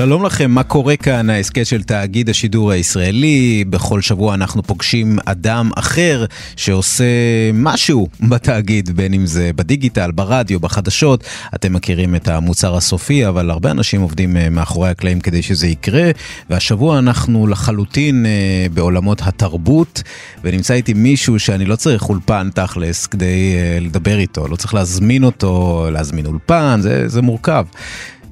שלום לכם, מה קורה כאן? ההסכת של תאגיד השידור הישראלי. בכל שבוע אנחנו פוגשים אדם אחר שעושה משהו בתאגיד, בין אם זה בדיגיטל, ברדיו, בחדשות. אתם מכירים את המוצר הסופי, אבל הרבה אנשים עובדים אה, מאחורי הקלעים כדי שזה יקרה. והשבוע אנחנו לחלוטין אה, בעולמות התרבות, ונמצא איתי מישהו שאני לא צריך אולפן תכלס כדי אה, לדבר איתו. לא צריך להזמין אותו, להזמין אולפן, זה, זה מורכב.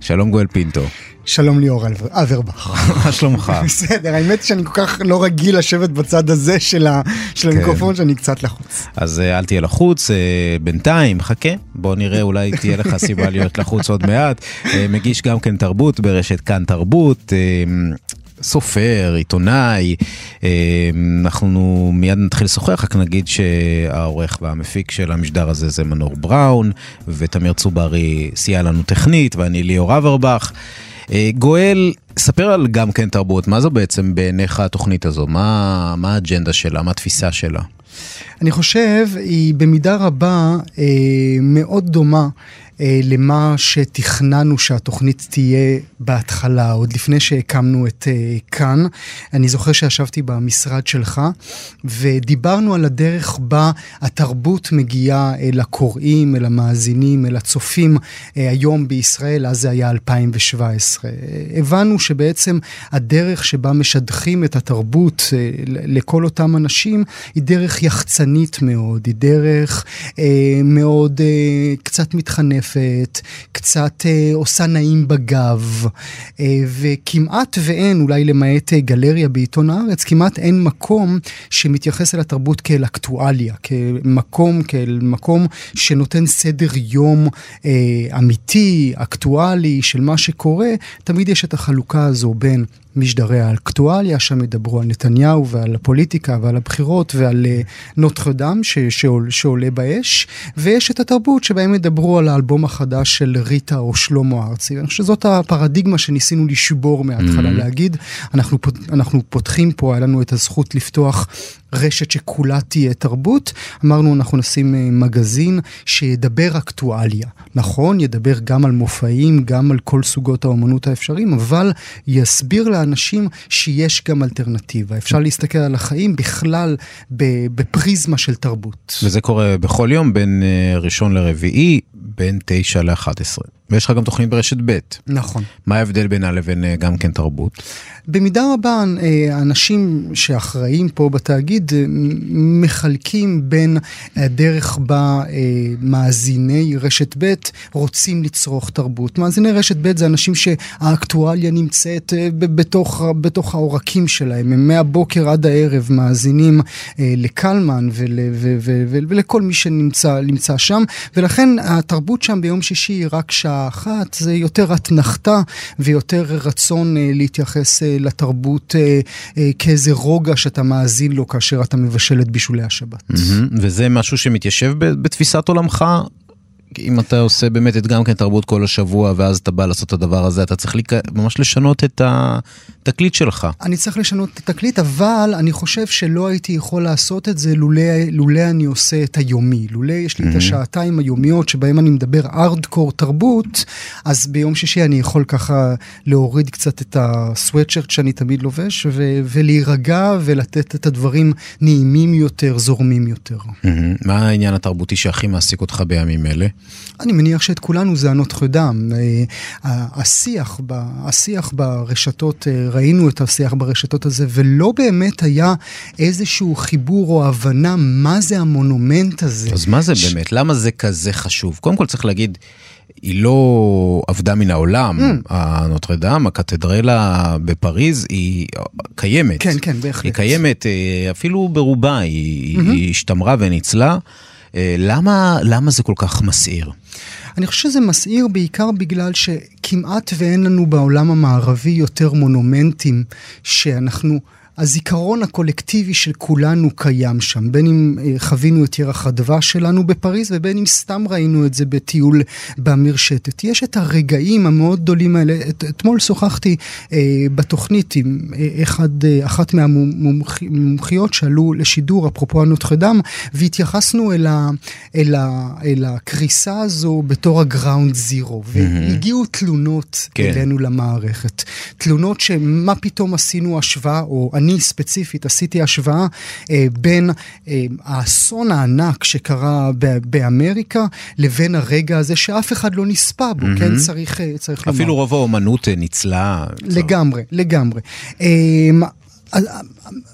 שלום גואל פינטו. שלום ליאור אברבך. מה שלומך? בסדר, האמת שאני כל כך לא רגיל לשבת בצד הזה של, ה, של כן. המיקרופון שאני קצת לחוץ. אז אה, אל תהיה לחוץ, אה, בינתיים חכה, בוא נראה אולי תהיה לך סיבה להיות לחוץ עוד מעט. אה, מגיש גם כן תרבות ברשת כאן תרבות. סופר, עיתונאי, אנחנו מיד נתחיל לשוחח, רק נגיד שהעורך והמפיק של המשדר הזה זה מנור בראון, ותמיר צוברי סייע לנו טכנית, ואני ליאור אברבך. אה, גואל, ספר על גם כן תרבות, מה זו בעצם בעיניך התוכנית הזו? מה, מה האג'נדה שלה? מה התפיסה שלה? אני חושב, היא במידה רבה אה, מאוד דומה למה שתכננו שהתוכנית תהיה בהתחלה, עוד לפני שהקמנו את אה, כאן. אני זוכר שישבתי במשרד שלך, ודיברנו על הדרך בה התרבות מגיעה אל הקוראים, אל המאזינים, אל הצופים אה, היום בישראל, אז זה היה 2017. הבנו שבעצם הדרך שבה משדכים את התרבות לכל אותם אנשים, היא דרך יחצנית מאוד, היא דרך מאוד קצת מתחנפת. מטונפת, קצת אה, עושה נעים בגב, אה, וכמעט ואין, אולי למעט אה, גלריה בעיתון הארץ, כמעט אין מקום שמתייחס אל התרבות כאל אקטואליה, כמקום, כאל מקום שנותן סדר יום אה, אמיתי, אקטואלי, של מה שקורה. תמיד יש את החלוקה הזו בין משדרי האקטואליה, שם ידברו על נתניהו ועל הפוליטיקה ועל הבחירות ועל נוטרדם שעולה באש, ויש את התרבות שבהם ידברו על האלבום החדש של ריטה או שלמה ארצי. אני חושב שזאת הפרדיגמה שניסינו לשבור מההתחלה, mm-hmm. להגיד, אנחנו, אנחנו פותחים פה, היה לנו את הזכות לפתוח רשת שכולה תהיה תרבות, אמרנו אנחנו נשים אה, מגזין שידבר אקטואליה. נכון, ידבר גם על מופעים, גם על כל סוגות האומנות האפשריים, אבל יסביר לאנשים שיש גם אלטרנטיבה. אפשר להסתכל על החיים בכלל בפריזמה של תרבות. וזה קורה בכל יום בין אה, ראשון לרביעי, בין תשע לאחת עשרה. ויש לך גם תוכנית ברשת ב'. נכון. מה ההבדל בינה לבין אה, גם כן תרבות? במידה רבה, האנשים שאחראים פה בתאגיד אה, מחלקים בין הדרך בה אה, מאזיני רשת ב' רוצים לצרוך תרבות. מאזיני רשת ב' זה אנשים שהאקטואליה נמצאת בתוך, בתוך העורקים שלהם. הם מהבוקר עד הערב מאזינים לקלמן ול, ו, ו, ו, ולכל מי שנמצא שם, ולכן התרבות שם ביום שישי היא רק שעה. אחת, זה יותר אתנחתה ויותר רצון אה, להתייחס אה, לתרבות אה, כאיזה רוגע שאתה מאזין לו כאשר אתה מבשל את בישולי השבת. Mm-hmm. וזה משהו שמתיישב בתפיסת עולמך? אם אתה עושה באמת את גם כן תרבות כל השבוע ואז אתה בא לעשות את הדבר הזה, אתה צריך ליק... ממש לשנות את התקליט שלך. אני צריך לשנות את התקליט, אבל אני חושב שלא הייתי יכול לעשות את זה לולא, לולא אני עושה את היומי. לולא יש לי mm-hmm. את השעתיים היומיות שבהם אני מדבר ארדקור תרבות, אז ביום שישי אני יכול ככה להוריד קצת את הסוואטשרט שאני תמיד לובש, ו- ולהירגע ולתת את הדברים נעימים יותר, זורמים יותר. Mm-hmm. מה העניין התרבותי שהכי מעסיק אותך בימים אלה? אני מניח שאת כולנו זה הנוטרדם. אה, השיח, השיח ברשתות, אה, ראינו את השיח ברשתות הזה, ולא באמת היה איזשהו חיבור או הבנה מה זה המונומנט הזה. אז מה זה ש... באמת? למה זה כזה חשוב? קודם כל צריך להגיד... היא לא עבדה מן העולם, mm. הנוטרדם, הקתדרלה בפריז, היא קיימת. כן, כן, בהחלט. היא קיימת, אה, אפילו ברובה, היא, mm-hmm. היא השתמרה וניצלה. למה, למה זה כל כך מסעיר? אני חושב שזה מסעיר בעיקר בגלל שכמעט ואין לנו בעולם המערבי יותר מונומנטים שאנחנו... הזיכרון הקולקטיבי של כולנו קיים שם, בין אם אה, חווינו את ירח הדבש שלנו בפריז ובין אם סתם ראינו את זה בטיול במרשתת. יש את הרגעים המאוד גדולים האלה, את, אתמול שוחחתי אה, בתוכנית עם אה, אחד, אה, אחת מהמומחיות שעלו לשידור, אפרופו הנוטחדם, והתייחסנו אל, ה, אל, ה, אל הקריסה הזו בתור הגראונד זירו, והגיעו תלונות כן. אלינו למערכת. תלונות שמה פתאום עשינו השוואה, או אני... אני ספציפית עשיתי השוואה אה, בין אה, האסון הענק שקרה באמריקה לבין הרגע הזה שאף אחד לא נספה בו, mm-hmm. כן? צריך, אה, צריך לומר. אפילו רוב האומנות אה, ניצלה. לגמרי, לגמרי.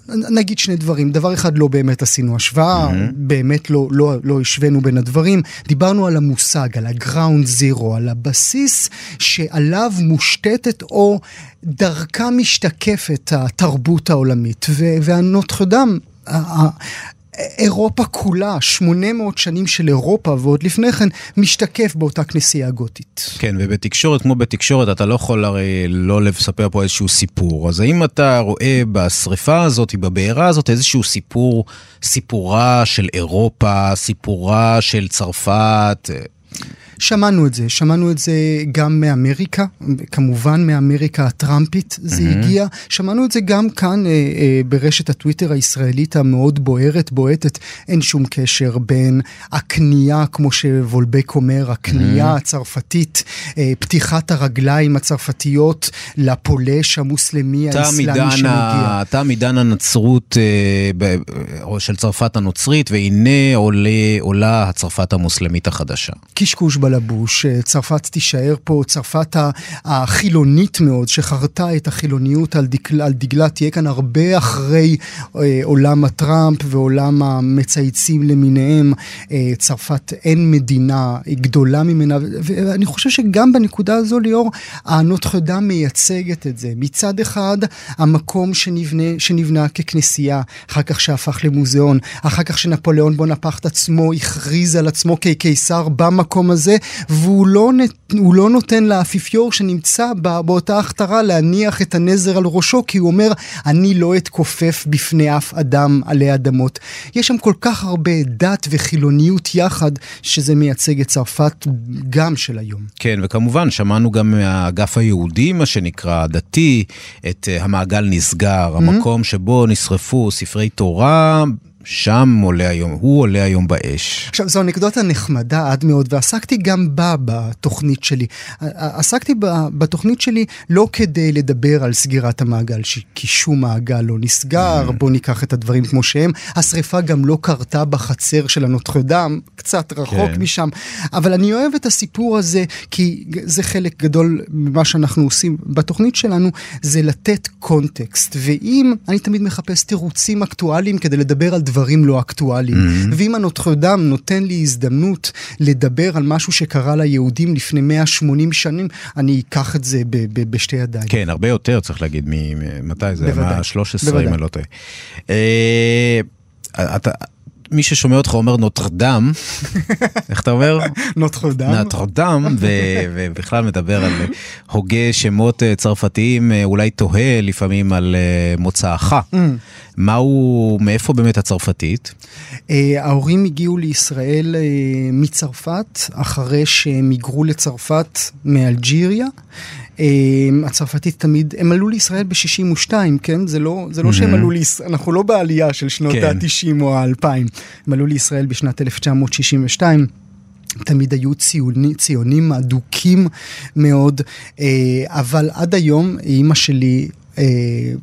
נגיד שני דברים, דבר אחד לא באמת עשינו השוואה, mm-hmm. באמת לא, לא, לא השווינו בין הדברים, דיברנו על המושג, על ה-ground zero, על הבסיס שעליו מושתתת או דרכה משתקפת התרבות העולמית, והנוטרדם אירופה כולה, 800 שנים של אירופה, ועוד לפני כן משתקף באותה כנסייה גותית. כן, ובתקשורת, כמו בתקשורת, אתה לא יכול הרי לא לספר פה איזשהו סיפור. אז האם אתה רואה בשריפה הזאת, בבעירה הזאת, איזשהו סיפור, סיפורה של אירופה, סיפורה של צרפת? שמענו את זה, שמענו את זה גם מאמריקה, כמובן מאמריקה הטראמפית זה mm-hmm. הגיע, שמענו את זה גם כאן אה, אה, ברשת הטוויטר הישראלית המאוד בוערת, בועטת, אין שום קשר בין הכניעה, כמו שוולבק אומר, הכניעה mm-hmm. הצרפתית, אה, פתיחת הרגליים הצרפתיות לפולש המוסלמי האסלאמי שמגיע. תם עידן הנצרות אה, ב, של צרפת הנוצרית, והנה עולה, עולה הצרפת המוסלמית החדשה. קשקוש בלבוש, צרפת תישאר פה, צרפת החילונית מאוד, שחרתה את החילוניות על, דגל, על דגלה, תהיה כאן הרבה אחרי אה, עולם הטראמפ ועולם המצייצים למיניהם. אה, צרפת אין מדינה גדולה ממנה, ואני חושב שגם בנקודה הזו, ליאור, הנוטחדה מייצגת את זה. מצד אחד, המקום שנבנה, שנבנה ככנסייה, אחר כך שהפך למוזיאון, אחר כך שנפוליאון בונפחט עצמו הכריז על עצמו כקיסר במקום הזה. והוא לא, לא נותן לאפיפיור שנמצא באותה הכתרה להניח את הנזר על ראשו, כי הוא אומר, אני לא אתכופף בפני אף אדם עלי אדמות. יש שם כל כך הרבה דת וחילוניות יחד, שזה מייצג את צרפת גם של היום. כן, וכמובן, שמענו גם מהאגף היהודי, מה שנקרא, הדתי, את uh, המעגל נסגר, mm-hmm. המקום שבו נשרפו ספרי תורה. שם עולה היום, הוא עולה היום באש. עכשיו, זו אנקדוטה נחמדה עד מאוד, ועסקתי גם בה בתוכנית שלי. עסקתי בתוכנית שלי לא כדי לדבר על סגירת המעגל, כי שום מעגל לא נסגר, mm. בואו ניקח את הדברים כמו שהם. השריפה גם לא קרתה בחצר של הנוטרדם, קצת רחוק כן. משם. אבל אני אוהב את הסיפור הזה, כי זה חלק גדול ממה שאנחנו עושים בתוכנית שלנו, זה לתת קונטקסט. ואם, אני תמיד מחפש תירוצים אקטואליים כדי לדבר על דברים. דברים לא אקטואליים. Mm-hmm. ואם הנוטרדם נותן לי הזדמנות לדבר על משהו שקרה ליהודים לפני 180 שנים, אני אקח את זה ב- ב- בשתי ידיים. כן, הרבה יותר צריך להגיד, ממתי זה? בוודאי. מה-13 אם אני לא טועה. אה, אתה... מי ששומע אותך אומר נוטרדם, איך אתה אומר? נוטרדם. נוטרדם, ובכלל מדבר על הוגה שמות אה, צרפתיים, אה, אולי תוהה לפעמים על אה, מוצאך. Mm. מהו, מאיפה באמת הצרפתית? ההורים הגיעו לישראל מצרפת, אחרי שהם היגרו לצרפת מאלג'יריה. אמ, הצרפתית תמיד, הם עלו לישראל ב-62, כן? זה לא, זה לא שהם mm-hmm. עלו לישראל, אנחנו לא בעלייה של שנות כן. ה-90 או ה-2000. הם עלו לישראל בשנת 1962. תמיד היו ציוני, ציונים אדוקים מאוד, אה, אבל עד היום אימא שלי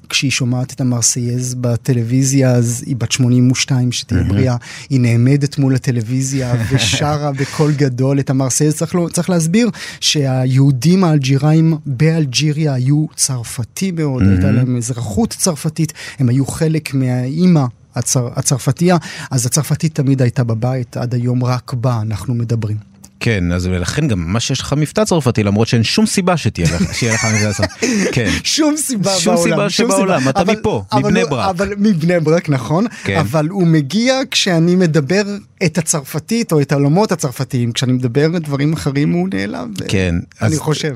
כשהיא שומעת את המרסייז בטלוויזיה, אז היא בת 82, שתהיה בריאה, היא נעמדת מול הטלוויזיה ושרה בקול גדול את המרסייז. צריך, לא, צריך להסביר שהיהודים האלג'יראים באלג'יריה היו צרפתי מאוד, הייתה להם אזרחות צרפתית, הם היו חלק מהאימא הצר, הצרפתייה, אז הצרפתית תמיד הייתה בבית, עד היום רק בה אנחנו מדברים. כן, אז לכן גם ממש יש לך מבטא צרפתי, למרות שאין שום סיבה שתהיה לך, שיהיה לך מבטא צרפתי. כן. שום סיבה שום בעולם. סיבה שבעולם, אתה אבל- מפה, אבל מבני הוא- ברק. אבל מבני ברק, נכון. כן. אבל הוא מגיע כשאני מדבר את הצרפתית או את העולמות הצרפתיים. כשאני מדבר דברים אחרים הוא נעלם. כן, אני אז- חושב.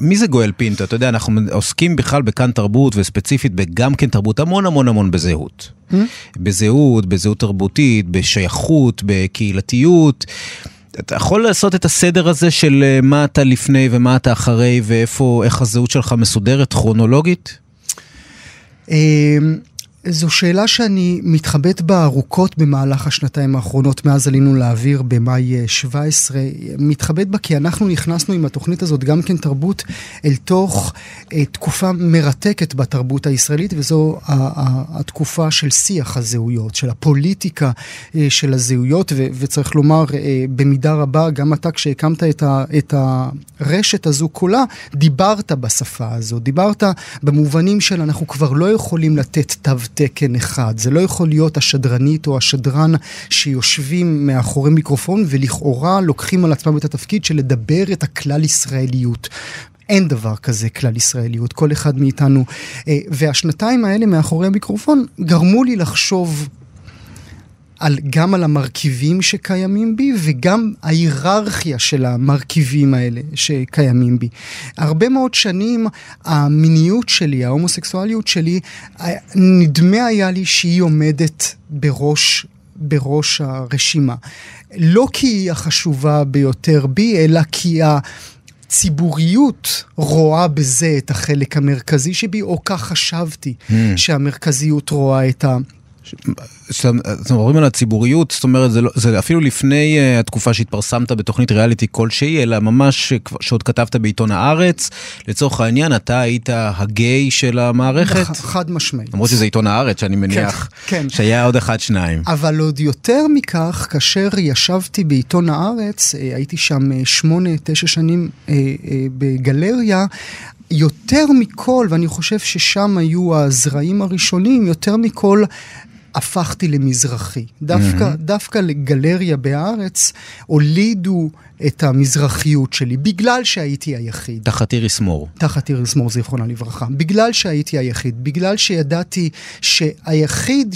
מי זה גואל פינטו? אתה יודע, אנחנו עוסקים בכלל בכאן תרבות וספציפית בגם כן תרבות המון המון המון בזהות. בזהות, בזהות תרבותית, בשייכות, בקהילתיות. אתה יכול לעשות את הסדר הזה של אה, מה אתה לפני ומה אתה אחרי ואיפה, איך הזהות שלך מסודרת כרונולוגית? זו שאלה שאני מתחבט בה ארוכות במהלך השנתיים האחרונות, מאז עלינו לאוויר במאי אה, 17. מתחבט בה כי אנחנו נכנסנו עם התוכנית הזאת גם כן תרבות אל תוך אה, תקופה מרתקת בתרבות הישראלית, וזו התקופה של שיח הזהויות, של הפוליטיקה אה, של הזהויות, ו- וצריך לומר, אה, במידה רבה, גם אתה כשהקמת את, ה- את הרשת הזו כולה, דיברת בשפה הזו, דיברת במובנים של אנחנו כבר לא יכולים לתת תו תקן אחד, זה לא יכול להיות השדרנית או השדרן שיושבים מאחורי מיקרופון ולכאורה לוקחים על עצמם את התפקיד של לדבר את הכלל ישראליות. אין דבר כזה כלל ישראליות, כל אחד מאיתנו. אה, והשנתיים האלה מאחורי המיקרופון גרמו לי לחשוב על, גם על המרכיבים שקיימים בי וגם ההיררכיה של המרכיבים האלה שקיימים בי. הרבה מאוד שנים המיניות שלי, ההומוסקסואליות שלי, אה, נדמה היה לי שהיא עומדת בראש, בראש הרשימה. לא כי היא החשובה ביותר בי, אלא כי ה... ציבוריות רואה בזה את החלק המרכזי שבי, או כך חשבתי שהמרכזיות רואה את ה... כשאתם מדברים על הציבוריות, זאת אומרת, זה, לא, זה אפילו לפני uh, התקופה שהתפרסמת בתוכנית ריאליטי כלשהי, אלא ממש שעוד כתבת בעיתון הארץ. לצורך העניין, אתה היית הגיי של המערכת, ח- חד משמעית. למרות שזה עיתון הארץ, שאני מניח כן. שהיה עוד אחד, שניים. אבל עוד יותר מכך, כאשר ישבתי בעיתון הארץ, אה, הייתי שם אה, שמונה, תשע שנים בגלריה, יותר מכל, ואני חושב ששם היו הזרעים הראשונים, יותר מכל הפכתי למזרחי. דווקא, דווקא לגלריה בהארץ הולידו את המזרחיות שלי, בגלל שהייתי היחיד. תחת איריס מור. תחת איריס מור, זיכרונה לברכה. בגלל שהייתי היחיד, בגלל שידעתי שהיחיד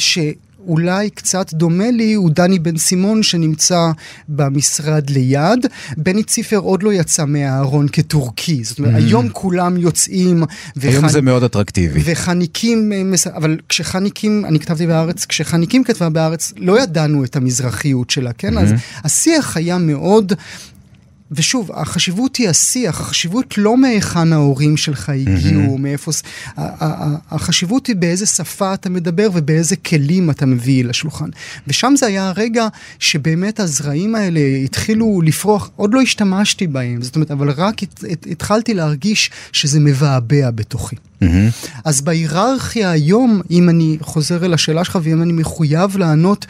שאולי קצת דומה לי הוא דני בן סימון שנמצא במשרד ליד. בני ציפר עוד לא יצא מהארון כטורקי. זאת אומרת, היום כולם יוצאים. היום וחנ- זה מאוד אטרקטיבי. וחניקים, אה, אבל כשחניקים, אני כתבתי בהארץ, כשחניקים כתבה בהארץ, לא ידענו את המזרחיות שלה, כן? אז השיח היה מאוד... ושוב, החשיבות היא השיח, החשיבות לא מהיכן ההורים שלך הגיעו, מאיפה... ס- ה- ה- ה- החשיבות היא באיזה שפה אתה מדבר ובאיזה כלים אתה מביא לשולחן. ושם זה היה הרגע שבאמת הזרעים האלה התחילו לפרוח, עוד לא השתמשתי בהם, זאת אומרת, אבל רק הת- התחלתי להרגיש שזה מבעבע בתוכי. אז בהיררכיה היום, אם אני חוזר אל השאלה שלך ואם אני מחויב לענות,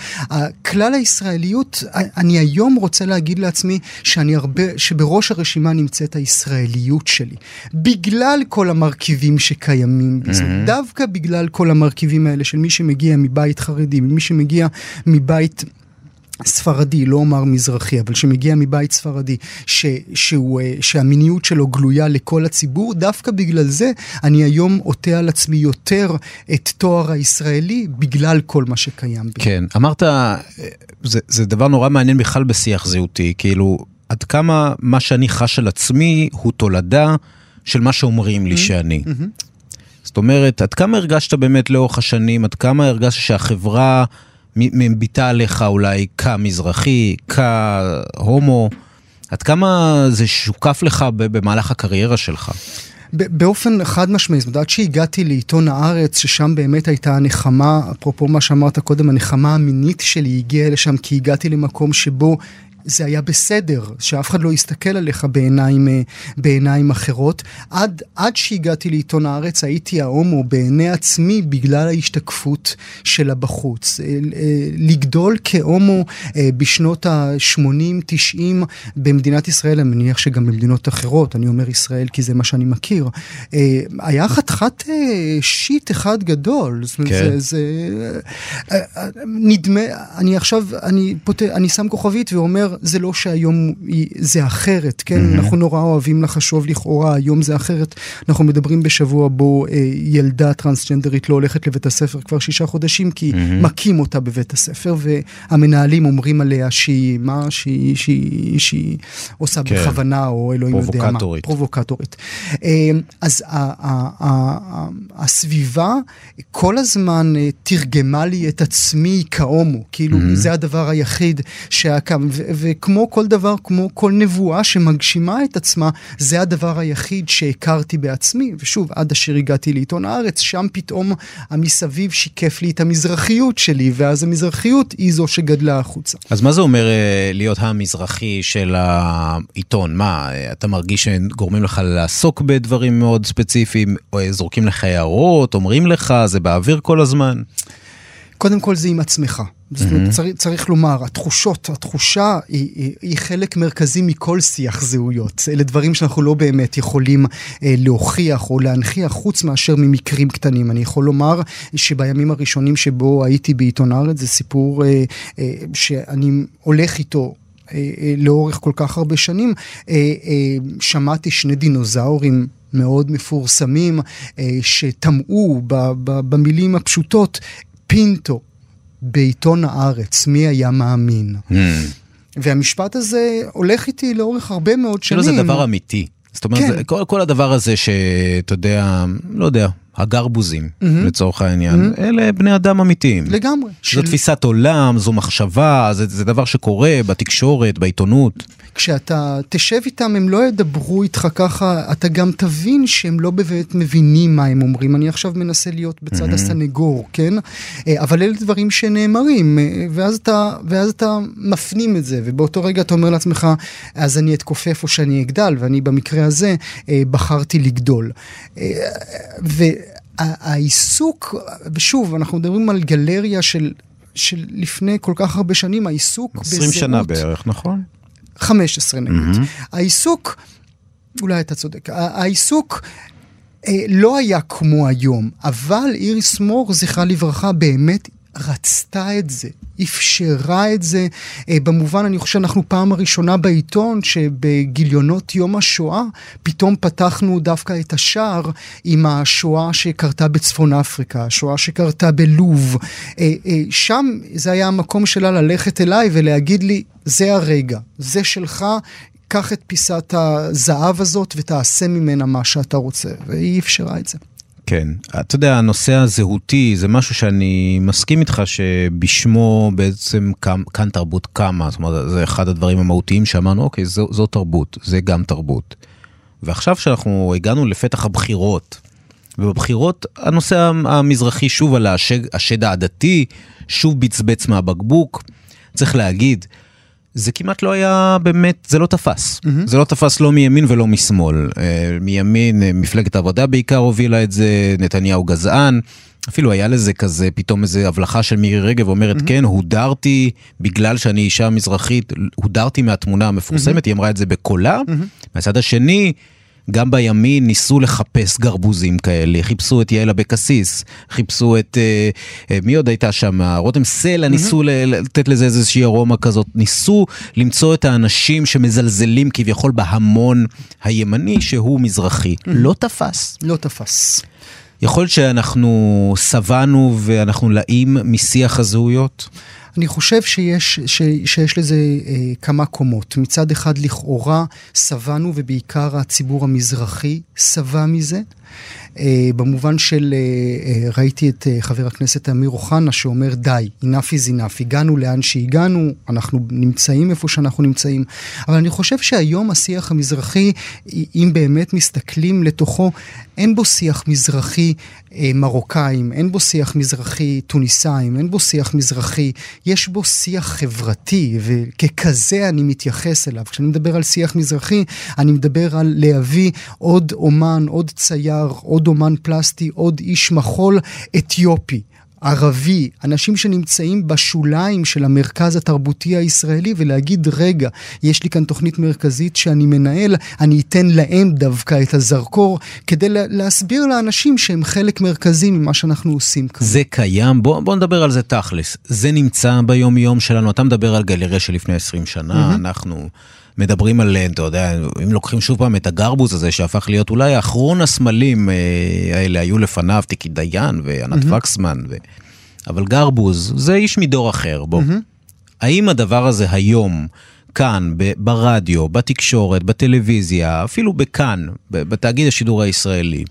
כלל הישראליות, אני היום רוצה להגיד לעצמי שאני הרבה, שבראש הרשימה נמצאת הישראליות שלי. בגלל כל המרכיבים שקיימים בזה, דווקא בגלל כל המרכיבים האלה של מי שמגיע מבית חרדי, ממי שמגיע מבית... ספרדי, לא אומר מזרחי, אבל שמגיע מבית ספרדי, ש, שהוא, אה, שהמיניות שלו גלויה לכל הציבור, דווקא בגלל זה אני היום עוטה על עצמי יותר את תואר הישראלי, בגלל כל מה שקיים בי. כן, אמרת, אה, זה, זה דבר נורא מעניין בכלל בשיח זהותי, כאילו, עד כמה מה שאני חש על עצמי הוא תולדה של מה שאומרים לי שאני. זאת אומרת, עד כמה הרגשת באמת לאורך השנים, עד כמה הרגשת שהחברה מביטה עליך אולי כמזרחי, כהומו, עד כמה זה שוקף לך במהלך הקריירה שלך? באופן חד משמעי, זאת אומרת, עד שהגעתי לעיתון הארץ, ששם באמת הייתה הנחמה, אפרופו מה שאמרת קודם, הנחמה המינית שלי הגיעה לשם כי הגעתי למקום שבו... זה היה בסדר, שאף אחד לא יסתכל עליך בעיניים, אה, בעיניים אחרות. עד, עד שהגעתי לעיתון הארץ הייתי ההומו בעיני עצמי בגלל ההשתקפות שלה בחוץ. אה, אה, לגדול כהומו בשנות ה-80-90 במדינת ישראל, אני מניח שגם במדינות אחרות, אני אומר ישראל כי זה מה שאני מכיר, היה חתיכת שיט אחד גדול. כן. זה, זה נדמה, אני עכשיו, אני, פות... אני שם כוכבית ואומר, אומר, זה לא שהיום זה אחרת, כן? Mm-hmm. אנחנו נורא אוהבים לחשוב לכאורה, היום זה אחרת. אנחנו מדברים בשבוע בו אה, ילדה טרנסג'נדרית לא הולכת לבית הספר כבר שישה חודשים, כי mm-hmm. מכים אותה בבית הספר, והמנהלים אומרים עליה שהיא, מה, שהיא, שהיא, שהיא עושה כן. בכוונה, או אלוהים יודע מה. פרובוקטורית. אה, אז הסביבה כל הזמן אה, תרגמה לי את עצמי כהומו, כאילו mm-hmm. זה הדבר היחיד שהיה קם, וכמו כל דבר, כמו כל נבואה שמגשימה את עצמה, זה הדבר היחיד שהכרתי בעצמי, ושוב, עד אשר הגעתי לעיתון הארץ, שם פתאום המסביב שיקף לי את המזרחיות שלי, ואז המזרחיות היא זו שגדלה החוצה. אז מה זה אומר אה, להיות המזרחי של העיתון? מה, אתה מרגיש שגורמים לך לעסוק בדברים מאוד ספציפיים, או זורקים לך הערות, אומרים לך, זה באוויר כל הזמן? קודם כל זה עם עצמך. אומרת, צריך, צריך לומר, התחושות, התחושה היא, היא, היא חלק מרכזי מכל שיח זהויות. אלה דברים שאנחנו לא באמת יכולים אה, להוכיח או להנכיח, חוץ מאשר ממקרים קטנים. אני יכול לומר שבימים הראשונים שבו הייתי בעיתון הארץ, זה סיפור אה, אה, שאני הולך איתו אה, אה, לאורך כל כך הרבה שנים, אה, שמעתי שני דינוזאורים מאוד מפורסמים שטמעו במילים הפשוטות פינטו בעיתון הארץ, מי היה מאמין? Mm. והמשפט הזה הולך איתי לאורך הרבה מאוד שנים. כאילו זה דבר אמיתי. זאת אומרת, כן. כל, כל הדבר הזה שאתה יודע, לא יודע, הגרבוזים, mm-hmm. לצורך העניין, mm-hmm. אלה בני אדם אמיתיים. לגמרי. זו של... תפיסת עולם, זו מחשבה, זה, זה דבר שקורה בתקשורת, בעיתונות. כשאתה תשב איתם, הם לא ידברו איתך ככה, אתה גם תבין שהם לא באמת מבינים מה הם אומרים. אני עכשיו מנסה להיות בצד mm-hmm. הסנגור, כן? אה, אבל אלה דברים שנאמרים, אה, ואז אתה, ואז אתה מפנים את זה, ובאותו רגע אתה אומר לעצמך, אז אני אתכופף או שאני אגדל, ואני במקרה הזה אה, בחרתי לגדול. ו... העיסוק, ושוב, אנחנו מדברים על גלריה של, של לפני כל כך הרבה שנים, העיסוק 20 בזהות... 20 שנה בערך, נכון? 15 נגיד. Mm-hmm. העיסוק, אולי אתה צודק, העיסוק אה, לא היה כמו היום, אבל איריס מור, זכרה לברכה, באמת רצתה את זה, אפשרה את זה. אה, במובן, אני חושב שאנחנו פעם הראשונה בעיתון שבגיליונות יום השואה, פתאום פתחנו דווקא את השער עם השואה שקרתה בצפון אפריקה, השואה שקרתה בלוב. אה, אה, שם זה היה המקום שלה ללכת אליי ולהגיד לי, זה הרגע, זה שלך, קח את פיסת הזהב הזאת ותעשה ממנה מה שאתה רוצה, והיא אפשרה את זה. כן, אתה יודע, הנושא הזהותי זה משהו שאני מסכים איתך שבשמו בעצם כאן, כאן תרבות קמה, זאת אומרת, זה אחד הדברים המהותיים שאמרנו, אוקיי, זו, זו תרבות, זה גם תרבות. ועכשיו שאנחנו הגענו לפתח הבחירות, ובבחירות הנושא המזרחי שוב עלה, השד, השד העדתי שוב בצבץ מהבקבוק, צריך להגיד, זה כמעט לא היה באמת, זה לא תפס. Mm-hmm. זה לא תפס לא מימין ולא משמאל. אה, מימין, אה, מפלגת העבודה בעיקר הובילה את זה, נתניהו גזען. אפילו היה לזה כזה פתאום איזה הבלחה של מירי רגב אומרת mm-hmm. כן הודרתי בגלל שאני אישה מזרחית הודרתי מהתמונה המפורסמת mm-hmm. היא אמרה את זה בקולה. Mm-hmm. מהצד השני גם בימין ניסו לחפש גרבוזים כאלה, חיפשו את יעל אבקסיס, חיפשו את, אה, אה, מי עוד הייתה שם? רותם סלע, mm-hmm. ניסו לתת לזה איזושהי ארומה כזאת, ניסו למצוא את האנשים שמזלזלים כביכול בהמון הימני שהוא מזרחי. Mm-hmm. לא תפס. לא תפס. יכול להיות שאנחנו שבענו ואנחנו לאים משיח הזהויות? אני חושב שיש, ש, שיש לזה אה, כמה קומות. מצד אחד, לכאורה, שבענו, ובעיקר הציבור המזרחי שבע מזה. אה, במובן של, אה, אה, ראיתי את חבר הכנסת אמיר אוחנה שאומר די, enough is enough, הגענו לאן שהגענו, אנחנו נמצאים איפה שאנחנו נמצאים, אבל אני חושב שהיום השיח המזרחי, אם באמת מסתכלים לתוכו, אין בו שיח מזרחי מרוקאים, אין בו שיח מזרחי טוניסאים, אין בו שיח מזרחי, יש בו שיח חברתי, וככזה אני מתייחס אליו. כשאני מדבר על שיח מזרחי, אני מדבר על להביא עוד אומן, עוד צייר, עוד אומן פלסטי, עוד איש מחול אתיופי. ערבי, אנשים שנמצאים בשוליים של המרכז התרבותי הישראלי, ולהגיד, רגע, יש לי כאן תוכנית מרכזית שאני מנהל, אני אתן להם דווקא את הזרקור, כדי להסביר לאנשים שהם חלק מרכזי ממה שאנחנו עושים כאן. זה קיים, בוא, בוא נדבר על זה תכלס. זה נמצא ביום-יום שלנו, אתה מדבר על גלריה של לפני 20 שנה, mm-hmm. אנחנו... מדברים על, אתה יודע, אם לוקחים שוב פעם את הגרבוז הזה שהפך להיות אולי אחרון הסמלים אה, האלה, היו לפניו טיקי דיין וענת mm-hmm. וקסמן, ו... אבל גרבוז זה איש מדור אחר, בוא. Mm-hmm. האם הדבר הזה היום, כאן, ברדיו, בתקשורת, בטלוויזיה, אפילו בכאן, בתאגיד השידור הישראלי,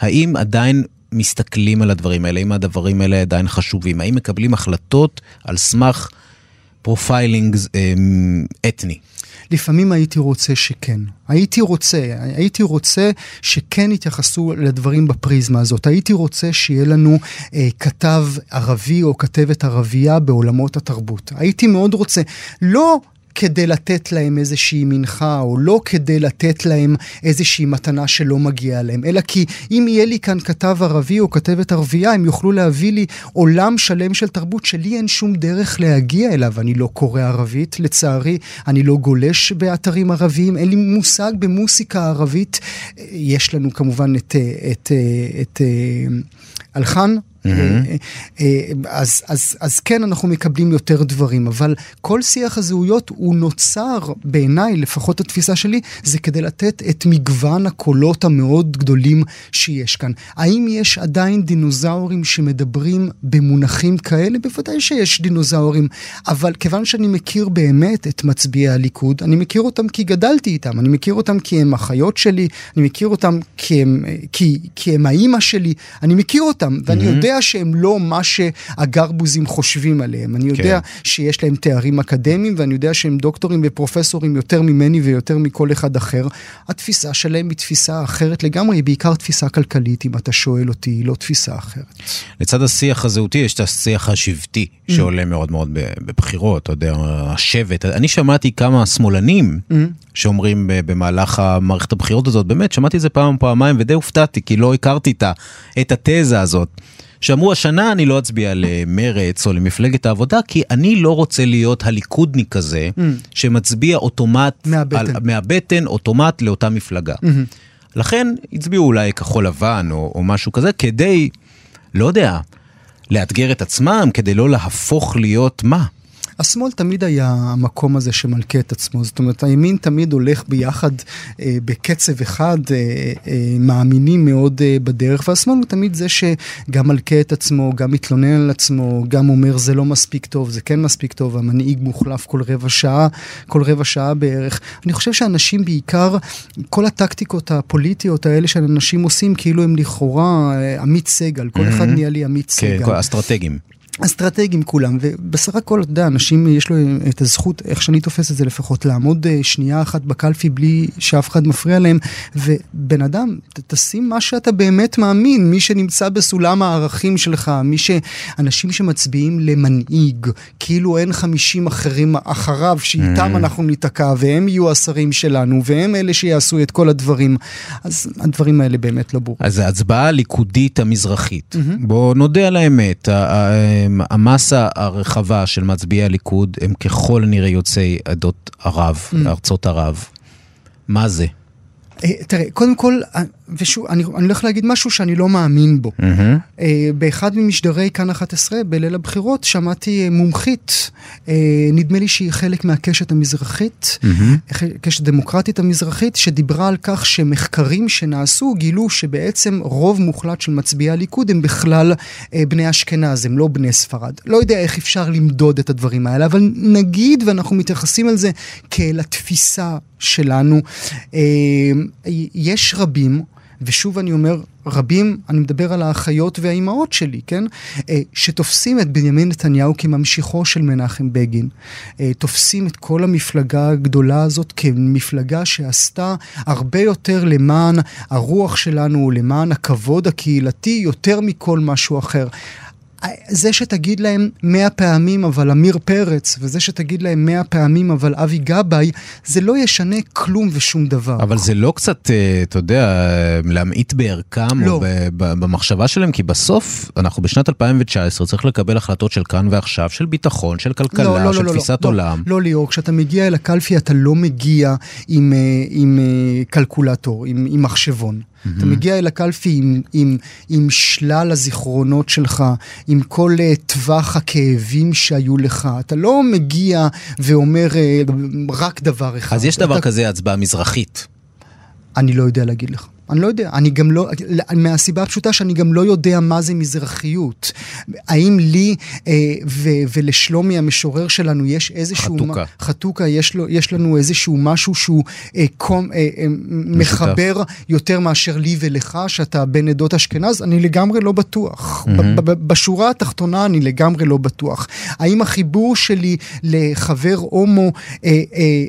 האם עדיין מסתכלים על הדברים האלה, האם הדברים האלה עדיין חשובים, האם מקבלים החלטות על סמך profiling אמ, אתני? לפעמים הייתי רוצה שכן. הייתי רוצה, הייתי רוצה שכן יתייחסו לדברים בפריזמה הזאת. הייתי רוצה שיהיה לנו אה, כתב ערבי או כתבת ערבייה בעולמות התרבות. הייתי מאוד רוצה. לא כדי לתת להם איזושהי מנחה, או לא כדי לתת להם איזושהי מתנה שלא מגיעה להם, אלא כי אם יהיה לי כאן כתב ערבי או כתבת ערבייה, הם יוכלו להביא לי עולם שלם של תרבות שלי אין שום דרך להגיע אליו. אני לא קורא ערבית, לצערי, אני לא גולש באתרים ערביים, אין לי מושג במוסיקה ערבית. יש לנו כמובן את, את, את, את אלחן, Mm-hmm. אז, אז, אז כן, אנחנו מקבלים יותר דברים, אבל כל שיח הזהויות הוא נוצר, בעיניי, לפחות התפיסה שלי, זה כדי לתת את מגוון הקולות המאוד גדולים שיש כאן. האם יש עדיין דינוזאורים שמדברים במונחים כאלה? בוודאי שיש דינוזאורים, אבל כיוון שאני מכיר באמת את מצביעי הליכוד, אני מכיר אותם כי גדלתי איתם, אני מכיר אותם כי הם אחיות שלי, אני מכיר אותם כי הם, כי, כי הם האימא שלי, אני מכיר אותם, ואני mm-hmm. יודע שהם לא מה שהגרבוזים חושבים עליהם. אני יודע כן. שיש להם תארים אקדמיים, ואני יודע שהם דוקטורים ופרופסורים יותר ממני ויותר מכל אחד אחר. התפיסה שלהם היא תפיסה אחרת לגמרי, היא בעיקר תפיסה כלכלית, אם אתה שואל אותי, היא לא תפיסה אחרת. לצד השיח הזהותי יש את השיח השבטי, mm. שעולה מאוד מאוד בבחירות, אתה יודע, השבט. אני שמעתי כמה שמאלנים mm. שאומרים במהלך המערכת הבחירות הזאת, באמת, שמעתי את זה פעם, פעמיים, ודי הופתעתי, כי לא הכרתי את התזה הזאת. שאמרו השנה אני לא אצביע למרץ או למפלגת העבודה, כי אני לא רוצה להיות הליכודניק הזה, mm. שמצביע אוטומט, מהבטן. על, מהבטן אוטומט לאותה מפלגה. Mm-hmm. לכן הצביעו אולי כחול לבן או, או משהו כזה, כדי, לא יודע, לאתגר את עצמם, כדי לא להפוך להיות מה? השמאל תמיד היה המקום הזה שמלכה את עצמו, זאת אומרת הימין תמיד הולך ביחד אה, בקצב אחד, אה, אה, מאמינים מאוד אה, בדרך, והשמאל הוא תמיד זה שגם מלכה את עצמו, גם מתלונן על עצמו, גם אומר זה לא מספיק טוב, זה כן מספיק טוב, המנהיג מוחלף כל רבע שעה, כל רבע שעה בערך. אני חושב שאנשים בעיקר, כל הטקטיקות הפוליטיות האלה שאנשים עושים, כאילו הם לכאורה אה, עמית סגל, כל mm-hmm. אחד נהיה לי עמית כן, סגל. כן, אסטרטגים. אסטרטגיים כולם, ובסך הכל, אתה יודע, אנשים, יש לו את הזכות, איך שאני תופס את זה לפחות, לעמוד אה, שנייה אחת בקלפי בלי שאף אחד מפריע להם, ובן אדם, תשים מה שאתה באמת מאמין, מי שנמצא בסולם הערכים שלך, מי ש... אנשים שמצביעים למנהיג, כאילו אין חמישים אחרים אחריו, שאיתם mm. אנחנו ניתקע, והם יהיו השרים שלנו, והם אלה שיעשו את כל הדברים, אז הדברים האלה באמת לא ברורים. אז ההצבעה הליכודית המזרחית, mm-hmm. בוא נודה על האמת, המסה הרחבה של מצביעי הליכוד הם ככל הנראה יוצאי עדות ערב, mm. ארצות ערב. מה זה? אה, תראה, קודם כל, אה, ושוב, אני, אני הולך להגיד משהו שאני לא מאמין בו. Mm-hmm. באחד ממשדרי כאן 11, בליל הבחירות, שמעתי מומחית, נדמה לי שהיא חלק מהקשת המזרחית, mm-hmm. קשת דמוקרטית המזרחית, שדיברה על כך שמחקרים שנעשו גילו שבעצם רוב מוחלט של מצביעי הליכוד הם בכלל בני אשכנז, הם לא בני ספרד. לא יודע איך אפשר למדוד את הדברים האלה, אבל נגיד, ואנחנו מתייחסים על זה כאל התפיסה שלנו, יש רבים, ושוב אני אומר, רבים, אני מדבר על האחיות והאימהות שלי, כן? אה, שתופסים את בנימין נתניהו כממשיכו של מנחם בגין. אה, תופסים את כל המפלגה הגדולה הזאת כמפלגה שעשתה הרבה יותר למען הרוח שלנו, למען הכבוד הקהילתי, יותר מכל משהו אחר. זה שתגיד להם מאה פעמים אבל עמיר פרץ, וזה שתגיד להם מאה פעמים אבל אבי גבאי, זה לא ישנה כלום ושום דבר. אבל זה לא קצת, אה, אתה יודע, להמעיט בערכם לא. או במחשבה שלהם, כי בסוף, אנחנו בשנת 2019, צריך לקבל החלטות של כאן ועכשיו, של ביטחון, של כלכלה, לא, לא, של לא, לא תפיסת לא, עולם. לא, לא, ליאור, כשאתה מגיע אל הקלפי אתה לא מגיע עם, אה, עם, עם קלקולטור, עם, עם מחשבון. Mm-hmm. אתה מגיע אל הקלפי עם, עם, עם שלל הזיכרונות שלך, עם כל uh, טווח הכאבים שהיו לך. אתה לא מגיע ואומר uh, רק דבר אחד. אז יש דבר אתה... כזה הצבעה מזרחית. אני לא יודע להגיד לך. אני לא יודע, אני גם לא, מהסיבה הפשוטה שאני גם לא יודע מה זה מזרחיות. האם לי אה, ו, ולשלומי המשורר שלנו יש איזשהו... חתוכה. חתוכה, יש, לו, יש לנו איזשהו משהו שהוא אה, קום, אה, אה, מחבר יותר מאשר לי ולך, שאתה בן עדות אשכנז? אני לגמרי לא בטוח. Mm-hmm. בשורה התחתונה אני לגמרי לא בטוח. האם החיבור שלי לחבר הומו אה, אה,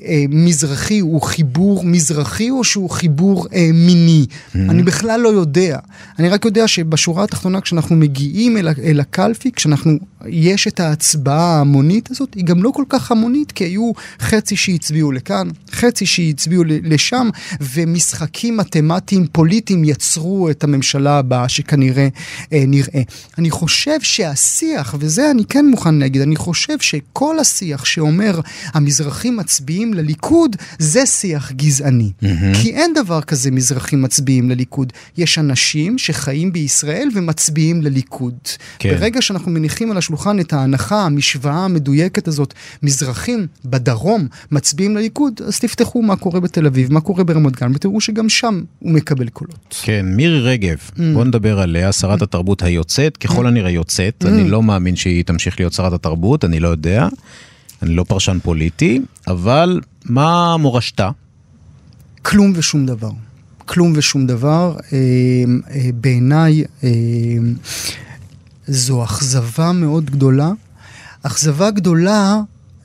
אה, מזרחי הוא חיבור מזרחי או שהוא חיבור אה, מיני? Mm-hmm. אני בכלל לא יודע. אני רק יודע שבשורה התחתונה, כשאנחנו מגיעים אל, אל הקלפי, כשאנחנו, יש את ההצבעה ההמונית הזאת, היא גם לא כל כך המונית, כי היו חצי שהצביעו לכאן, חצי שהצביעו לשם, ומשחקים מתמטיים פוליטיים יצרו את הממשלה הבאה שכנראה אה, נראה. אני חושב שהשיח, וזה אני כן מוכן להגיד, אני חושב שכל השיח שאומר המזרחים מצביעים לליכוד, זה שיח גזעני. Mm-hmm. כי אין דבר כזה מזרחים מצביעים. מצביעים לליכוד. יש אנשים שחיים בישראל ומצביעים לליכוד. כן. ברגע שאנחנו מניחים על השולחן את ההנחה, המשוואה המדויקת הזאת, מזרחים בדרום מצביעים לליכוד, אז תפתחו מה קורה בתל אביב, מה קורה ברמת גן, ותראו שגם שם הוא מקבל קולות. כן, מירי רגב, mm. בוא נדבר עליה, שרת התרבות היוצאת, ככל mm. הנראה יוצאת, mm. אני לא מאמין שהיא תמשיך להיות שרת התרבות, אני לא יודע. אני לא פרשן פוליטי, אבל מה מורשתה? כלום ושום דבר. כלום ושום דבר. אה, אה, בעיניי אה, זו אכזבה מאוד גדולה. אכזבה גדולה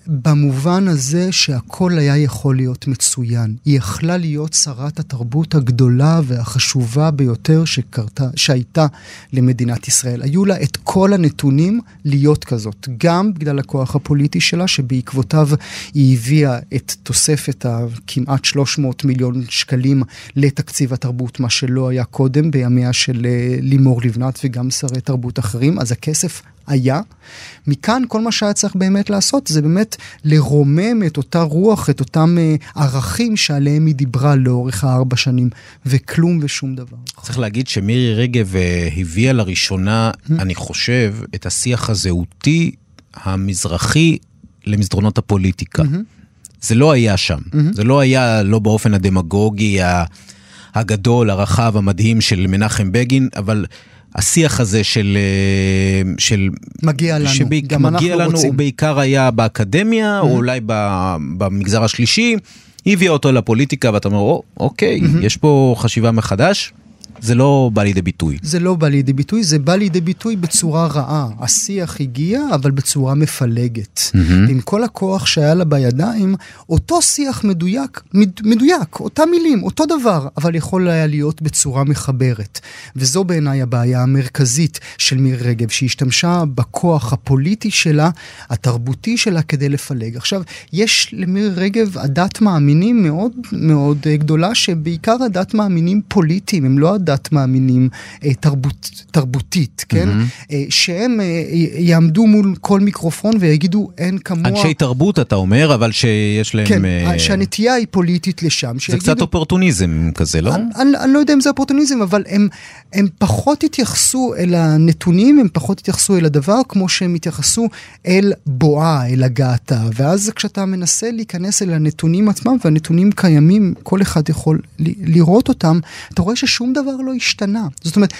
במובן הזה שהכל היה יכול להיות מצוין. היא יכלה להיות שרת התרבות הגדולה והחשובה ביותר שקרתה, שהייתה למדינת ישראל. היו לה את כל הנתונים להיות כזאת, גם בגלל הכוח הפוליטי שלה, שבעקבותיו היא הביאה את תוספת הכמעט 300 מיליון שקלים לתקציב התרבות, מה שלא היה קודם בימיה של אה, לימור לבנת וגם שרי תרבות אחרים, אז הכסף היה. מכאן כל מה שהיה צריך באמת לעשות זה באמת לרומם את אותה רוח, את אותם uh, ערכים שעליהם היא דיברה לאורך הארבע שנים, וכלום ושום דבר. צריך להגיד שמירי רגב uh, הביאה לראשונה, mm-hmm. אני חושב, את השיח הזהותי המזרחי למסדרונות הפוליטיקה. Mm-hmm. זה לא היה שם, mm-hmm. זה לא היה לא באופן הדמגוגי הגדול, הרחב, המדהים של מנחם בגין, אבל... השיח הזה של... אה, של מגיע לנו, שבי, גם מגיע אנחנו לנו, רוצים. הוא בעיקר היה באקדמיה, mm-hmm. או אולי במגזר השלישי, הביאה אותו לפוליטיקה, ואתה אומר, או, אוקיי, mm-hmm. יש פה חשיבה מחדש. זה לא בא לידי ביטוי. זה לא בא לידי ביטוי, זה בא לידי ביטוי בצורה רעה. השיח הגיע, אבל בצורה מפלגת. Mm-hmm. עם כל הכוח שהיה לה בידיים, אותו שיח מדויק, מד, מדויק, אותם מילים, אותו דבר, אבל יכול היה להיות בצורה מחברת. וזו בעיניי הבעיה המרכזית של מירי רגב, שהיא השתמשה בכוח הפוליטי שלה, התרבותי שלה, כדי לפלג. עכשיו, יש למירי רגב עדת מאמינים מאוד מאוד גדולה, שבעיקר עדת מאמינים פוליטיים, הם לא עדת מאמינים אה, תרבות, תרבותית, כן? Mm-hmm. שהם אה, יעמדו מול כל מיקרופון ויגידו אין כמוה... אנשי תרבות אתה אומר, אבל שיש להם... כן. שהנטייה היא פוליטית לשם. זה שיגידו... קצת אופורטוניזם כזה, לא? אני, אני, אני לא יודע אם זה אופורטוניזם, אבל הם, הם פחות התייחסו אל הנתונים, הם פחות התייחסו אל הדבר כמו שהם התייחסו אל בואה, אל הגעתה. ואז כשאתה מנסה להיכנס אל הנתונים עצמם, והנתונים קיימים, כל אחד יכול לראות אותם, אתה רואה ששום דבר דבר לא השתנה. זאת אומרת,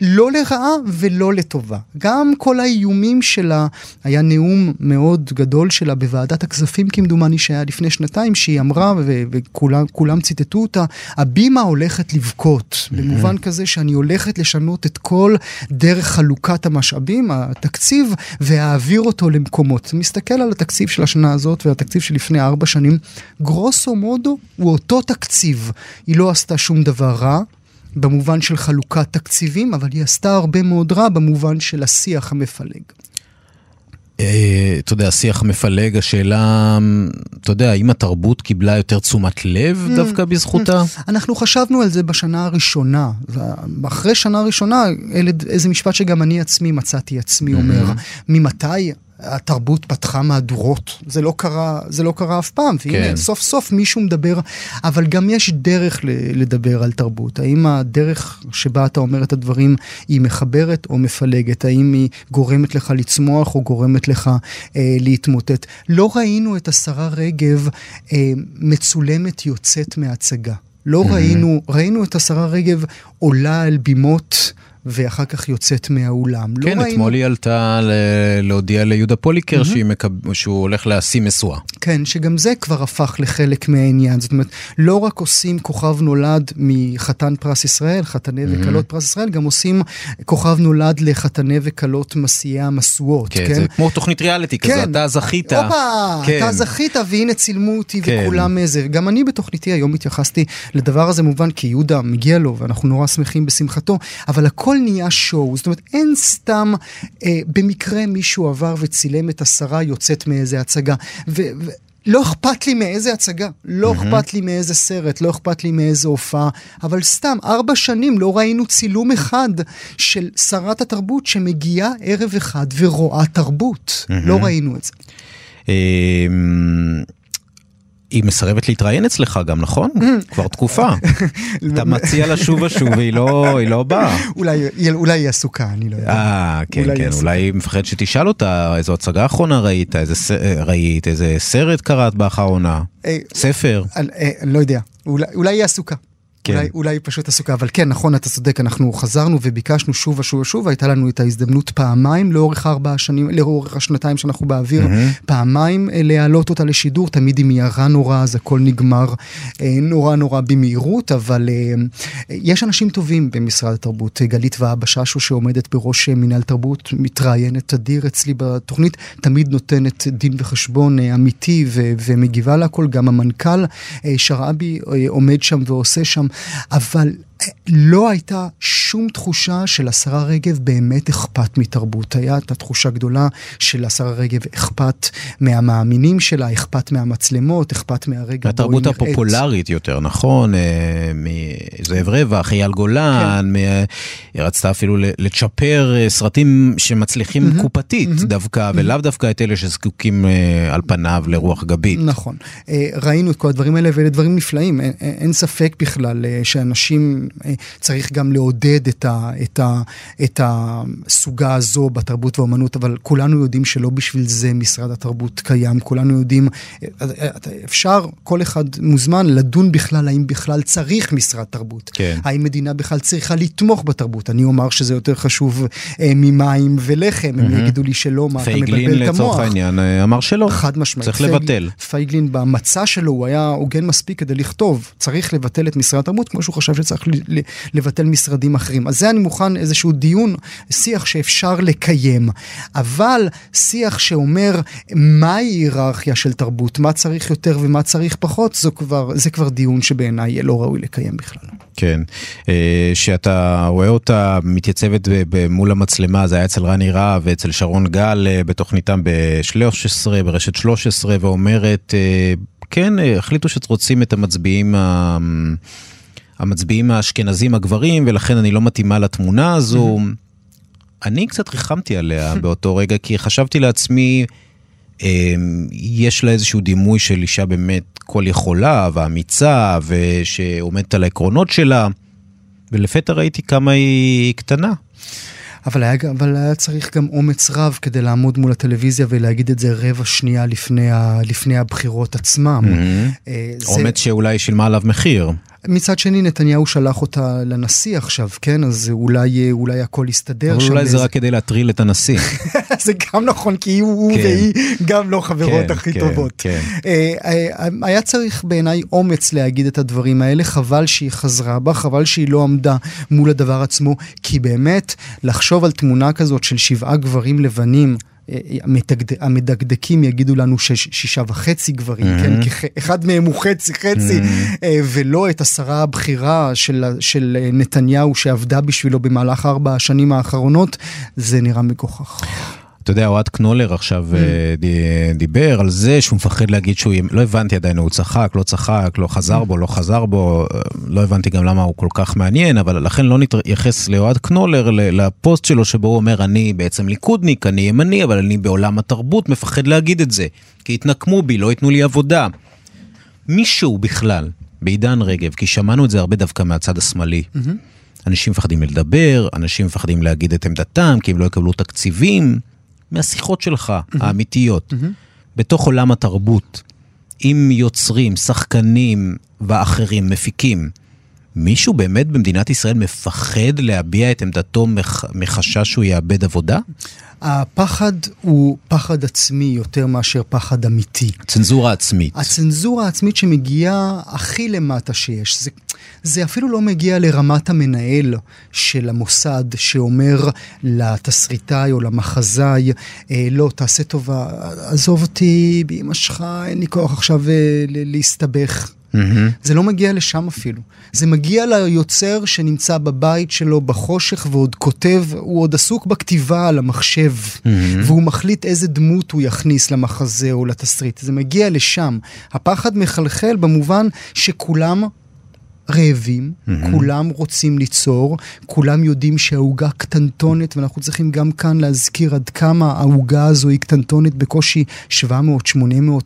לא לרעה ולא לטובה. גם כל האיומים שלה, היה נאום מאוד גדול שלה בוועדת הכספים כמדומני שהיה לפני שנתיים, שהיא אמרה, וכולם ציטטו אותה, הבימה הולכת לבכות, במובן כזה שאני הולכת לשנות את כל דרך חלוקת המשאבים, התקציב, ואעביר אותו למקומות. מסתכל על התקציב של השנה הזאת והתקציב של לפני ארבע שנים, גרוסו מודו הוא אותו תקציב. היא לא עשתה שום דבר רע. במובן של חלוקת תקציבים, אבל היא עשתה הרבה מאוד רע במובן של השיח המפלג. אה, אתה יודע, השיח המפלג, השאלה, אתה יודע, האם התרבות קיבלה יותר תשומת לב mm, דווקא בזכותה? Mm. אנחנו חשבנו על זה בשנה הראשונה. אחרי שנה ראשונה, איזה משפט שגם אני עצמי מצאתי עצמי אומר, mm-hmm. ממתי התרבות פתחה מהדורות. זה לא קרה, זה לא קרה אף פעם, והנה, כן. סוף סוף מישהו מדבר, אבל גם יש דרך לדבר על תרבות. האם הדרך שבה אתה אומר את הדברים היא מחברת או מפלגת? האם היא גורמת לך לצמוח או גורמת לך אה, להתמוטט? לא ראינו את השרה רגב אה, מצולמת יוצאת מהצגה. לא mm-hmm. ראינו, ראינו את השרה רגב עולה על בימות. ואחר כך יוצאת מהאולם. לא כן, לא אתמול ראינו... היא עלתה ל... להודיע ליהודה פוליקר mm-hmm. מקב... שהוא הולך להשיא משואה. כן, שגם זה כבר הפך לחלק מהעניין. זאת אומרת, לא רק עושים כוכב נולד מחתן פרס ישראל, חתני mm-hmm. וכלות פרס ישראל, גם עושים כוכב נולד לחתני וכלות מסיעי המשואות. כן, כן, זה כמו תוכנית ריאליטי כן. כזה, אתה זכית. הופה, כן. אתה זכית והנה צילמו אותי כן. וכולם איזה. גם אני בתוכניתי היום התייחסתי לדבר הזה מובן, כי יהודה מגיע לו ואנחנו נורא שמחים בשמחתו, אבל הכל... הכל נהיה שואו, זאת אומרת אין סתם אה, במקרה מישהו עבר וצילם את השרה יוצאת מאיזה הצגה. ו- ו- לא אכפת לי מאיזה הצגה, לא mm-hmm. אכפת לי מאיזה סרט, לא אכפת לי מאיזה הופעה, אבל סתם, ארבע שנים לא ראינו צילום אחד של שרת התרבות שמגיעה ערב אחד ורואה תרבות. Mm-hmm. לא ראינו את זה. היא מסרבת להתראיין אצלך גם, נכון? כבר תקופה. אתה מציע לה שוב ושוב והיא לא, לא באה. אולי היא עסוקה, אני לא יודע. אה, כן, כן, אולי היא מפחדת שתשאל אותה איזו הצגה אחרונה ראית, איזה ראית, איזה סרט קראת באחרונה, אה, ספר. אני אה, לא יודע, אולי היא עסוקה. כן. אולי, אולי היא פשוט עסוקה, אבל כן, נכון, אתה צודק, אנחנו חזרנו וביקשנו שוב ושוב ושוב, הייתה לנו את ההזדמנות פעמיים לאורך ארבע השנים, לאורך השנתיים שאנחנו באוויר, mm-hmm. פעמיים אה, להעלות אותה לשידור, תמיד היא מיהרה נורא, אז הכל נגמר אה, נורא נורא במהירות, אבל אה, יש אנשים טובים במשרד התרבות. גלית ואבא ששו שעומדת בראש מינהל תרבות, מתראיינת תדיר אצלי בתוכנית, תמיד נותנת דין וחשבון אמיתי ו- ומגיבה להכל, גם המנכ"ל שרעבי עומד שם ועושה שם. אבל לא הייתה שום תחושה שלשרה רגב באמת אכפת מתרבות. הייתה תחושה גדולה שלשרה רגב אכפת מהמאמינים שלה, אכפת מהמצלמות, אכפת מהרגע. התרבות הפופולרית יותר, נכון? אה, מזאב רווח, אייל גולן, כן. היא רצתה אפילו לצ'פר אה, סרטים שמצליחים. קופתית. דווקא. ולאו דווקא את אלה שזקוקים אה, על פניו לרוח גבית. נכון. ראינו את כל הדברים האלה, ואלה דברים נפלאים. אין ספק בכלל שאנשים... אה, צריך גם לעודד את, ה, את, ה, את הסוגה הזו בתרבות והאומנות, אבל כולנו יודעים שלא בשביל זה משרד התרבות קיים, כולנו יודעים, אה, אה, אפשר, כל אחד מוזמן לדון בכלל האם בכלל צריך משרד תרבות. כן. האם מדינה בכלל צריכה לתמוך בתרבות. אני אומר שזה יותר חשוב אה, ממים ולחם, mm-hmm. הם יגידו לי שלא, מה אתה מבלבל את המוח. פייגלין לצורך העניין אמר שלא. חד משמעית. צריך פייגל, לבטל. פייגלין במצע שלו הוא היה הוגן מספיק כדי לכתוב, צריך לבטל את משרד התרבות, כמו שהוא חשב שצריך לבטל משרדים אחרים. אז זה אני מוכן איזשהו דיון, שיח שאפשר לקיים. אבל שיח שאומר מהי היררכיה של תרבות, מה צריך יותר ומה צריך פחות, זו כבר, זה כבר דיון שבעיניי לא ראוי לקיים בכלל. כן, אה, שאתה רואה אותה מתייצבת מול המצלמה, זה היה אצל רני רהב ואצל שרון גל אה, בתוכניתם ב-13, ברשת 13, ואומרת, אה, כן, החליטו שרוצים את המצביעים ה... המצביעים האשכנזים הגברים, ולכן אני לא מתאימה לתמונה הזו. אני קצת ריחמתי עליה באותו רגע, כי חשבתי לעצמי, אמ, יש לה איזשהו דימוי של אישה באמת כל יכולה ואמיצה, ושעומדת על העקרונות שלה, ולפתע ראיתי כמה היא קטנה. אבל היה, אבל היה צריך גם אומץ רב כדי לעמוד מול הטלוויזיה ולהגיד את זה רבע שנייה לפני, ה, לפני הבחירות עצמם. Mm-hmm. זה... אומץ שאולי שילמה עליו מחיר. מצד שני, נתניהו שלח אותה לנשיא עכשיו, כן? אז אולי, אולי הכל יסתדר שם. אולי זה רק כדי להטריל את הנשיא. זה גם נכון, כי הוא כן. והיא גם לא חברות כן, הכי כן, טובות. כן. אה, אה, היה צריך בעיניי אומץ להגיד את הדברים האלה, חבל שהיא חזרה בה, חבל שהיא לא עמדה מול הדבר עצמו, כי באמת, לחשוב על תמונה כזאת של שבעה גברים לבנים, המדקדקים יגידו לנו ששישה וחצי גברים, mm-hmm. כן? כי אחד מהם הוא חצי חצי, mm-hmm. ולא את השרה הבכירה של, של נתניהו שעבדה בשבילו במהלך ארבע השנים האחרונות, זה נראה מגוחך. אתה יודע, אוהד קנולר עכשיו mm. אה, דיבר על זה שהוא מפחד להגיד שהוא, לא הבנתי עדיין, הוא צחק, לא צחק, לא חזר בו, לא חזר בו, אה, לא הבנתי גם למה הוא כל כך מעניין, אבל לכן לא נתייחס לאוהד קנולר, לפוסט שלו שבו הוא אומר, אני בעצם ליכודניק, אני ימני, אבל אני בעולם התרבות מפחד להגיד את זה, כי יתנקמו בי, לא ייתנו לי עבודה. מישהו בכלל, בעידן רגב, כי שמענו את זה הרבה דווקא מהצד השמאלי. Mm-hmm. אנשים מפחדים לדבר, אנשים מפחדים להגיד את עמדתם, כי הם לא יקבלו תקציבים. מהשיחות שלך, mm-hmm. האמיתיות, mm-hmm. בתוך עולם התרבות, עם יוצרים, שחקנים ואחרים, מפיקים, מישהו באמת במדינת ישראל מפחד להביע את עמדתו מח... מחשש שהוא יאבד עבודה? הפחד הוא פחד עצמי יותר מאשר פחד אמיתי. צנזורה עצמית. הצנזורה העצמית שמגיעה הכי למטה שיש. זה, זה אפילו לא מגיע לרמת המנהל של המוסד שאומר לתסריטאי או למחזאי, אה, לא, תעשה טובה, עזוב אותי באמא שלך, אין לי כוח עכשיו אה, להסתבך. Mm-hmm. זה לא מגיע לשם אפילו. זה מגיע ליוצר שנמצא בבית שלו בחושך ועוד כותב, הוא עוד עסוק בכתיבה על המחשב, mm-hmm. והוא מחליט איזה דמות הוא יכניס למחזה או לתסריט. זה מגיע לשם. הפחד מחלחל במובן שכולם רעבים, mm-hmm. כולם רוצים ליצור, כולם יודעים שהעוגה קטנטונת, ואנחנו צריכים גם כאן להזכיר עד כמה העוגה הזו היא קטנטונת בקושי 700-800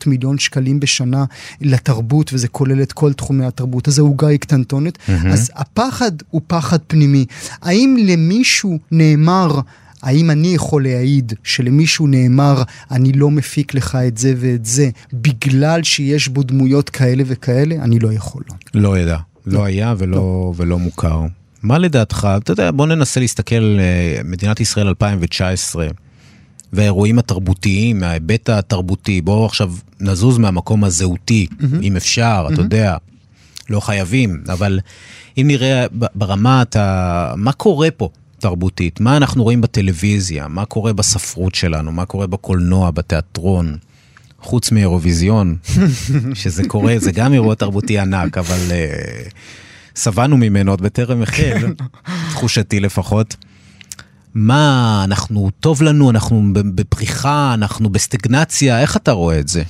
מיליון שקלים בשנה לתרבות, וזה כולל את כל תחומי התרבות, אז העוגה היא קטנטונת. Mm-hmm. אז הפחד הוא פחד פנימי. האם למישהו נאמר... האם אני יכול להעיד שלמישהו נאמר, אני לא מפיק לך את זה ואת זה, בגלל שיש בו דמויות כאלה וכאלה? אני לא יכול. לא ידע. לא היה ולא, לא. ולא מוכר. מה לדעתך, אתה יודע, בוא ננסה להסתכל על אה, מדינת ישראל 2019 והאירועים התרבותיים, מההיבט התרבותי, בואו עכשיו נזוז מהמקום הזהותי, mm-hmm. אם אפשר, mm-hmm. אתה יודע, לא חייבים, אבל אם נראה ברמת ה... מה קורה פה תרבותית, מה אנחנו רואים בטלוויזיה, מה קורה בספרות שלנו, מה קורה בקולנוע, בתיאטרון. חוץ מאירוויזיון, שזה קורה, זה גם אירוע תרבותי ענק, אבל uh, שבענו ממנו עוד בטרם החל, תחושתי לפחות. מה, אנחנו, טוב לנו, אנחנו בפריחה, אנחנו בסטגנציה, איך אתה רואה את זה?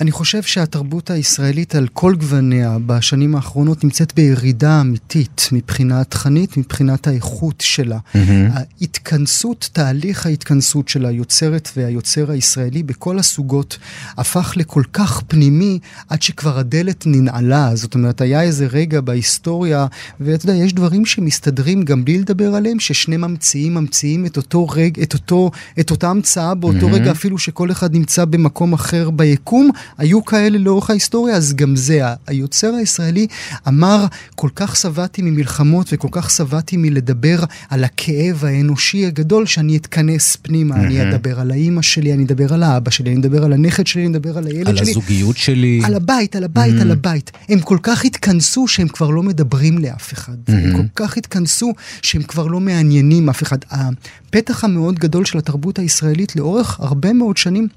אני חושב שהתרבות הישראלית על כל גווניה בשנים האחרונות נמצאת בירידה אמיתית מבחינה תכנית, מבחינת האיכות שלה. Mm-hmm. ההתכנסות, תהליך ההתכנסות של היוצרת והיוצר הישראלי בכל הסוגות הפך לכל כך פנימי עד שכבר הדלת ננעלה. זאת אומרת, היה איזה רגע בהיסטוריה, ואתה יודע, יש דברים שמסתדרים גם בלי לדבר עליהם, ששני ממציאים ממציאים את אותו רגע, את, אותו, את אותה המצאה באותו mm-hmm. רגע, אפילו שכל אחד נמצא במקום אחר ביקום. היו כאלה לאורך ההיסטוריה, אז גם זה. היוצר הישראלי אמר, כל כך שבעתי ממלחמות וכל כך שבעתי מלדבר על הכאב האנושי הגדול, שאני אתכנס פנימה. Mm-hmm. אני אדבר על האימא שלי, אני אדבר על האבא שלי, אני אדבר על הנכד שלי, אני אדבר על הילד על שלי. על הזוגיות שלי. על הבית, על הבית, mm-hmm. על הבית. הם כל כך התכנסו שהם כבר לא מדברים לאף אחד. Mm-hmm. הם כל כך התכנסו שהם כבר לא מעניינים אף אחד. הפתח המאוד גדול של התרבות הישראלית לאורך הרבה מאוד שנים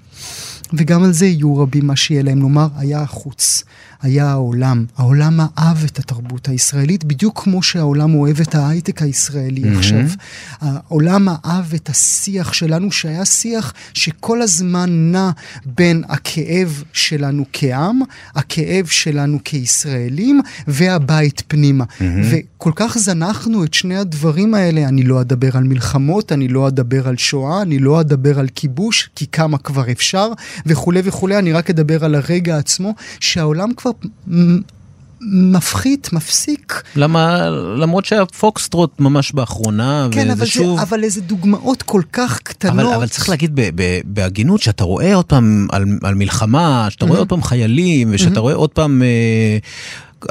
וגם על זה יהיו רבים מה שיהיה להם לומר, היה החוץ. היה העולם. העולם אהב את התרבות הישראלית, בדיוק כמו שהעולם אוהב את ההייטק הישראלי mm-hmm. עכשיו. העולם אהב את השיח שלנו, שהיה שיח שכל הזמן נע בין הכאב שלנו כעם, הכאב שלנו כישראלים, והבית פנימה. Mm-hmm. וכל כך זנחנו את שני הדברים האלה, אני לא אדבר על מלחמות, אני לא אדבר על שואה, אני לא אדבר על כיבוש, כי כמה כבר אפשר, וכולי וכולי, אני רק אדבר על הרגע עצמו, שהעולם כבר... מפחית, מפסיק. למה, למרות שהפוקסטרוט ממש באחרונה, כן, וזה שוב... כן, אבל איזה דוגמאות כל כך קטנות. אבל, אבל צריך להגיד בהגינות, שאתה רואה עוד פעם על, על מלחמה, שאתה רואה עוד פעם חיילים, ושאתה רואה עוד פעם... אה,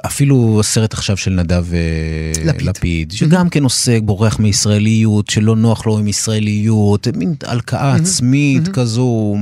אפילו הסרט עכשיו של נדב אה, לפיד, לפיד שגם כן עוסק, בורח מישראליות, שלא נוח לו עם ישראליות, מין הלקאה עצמית כזו.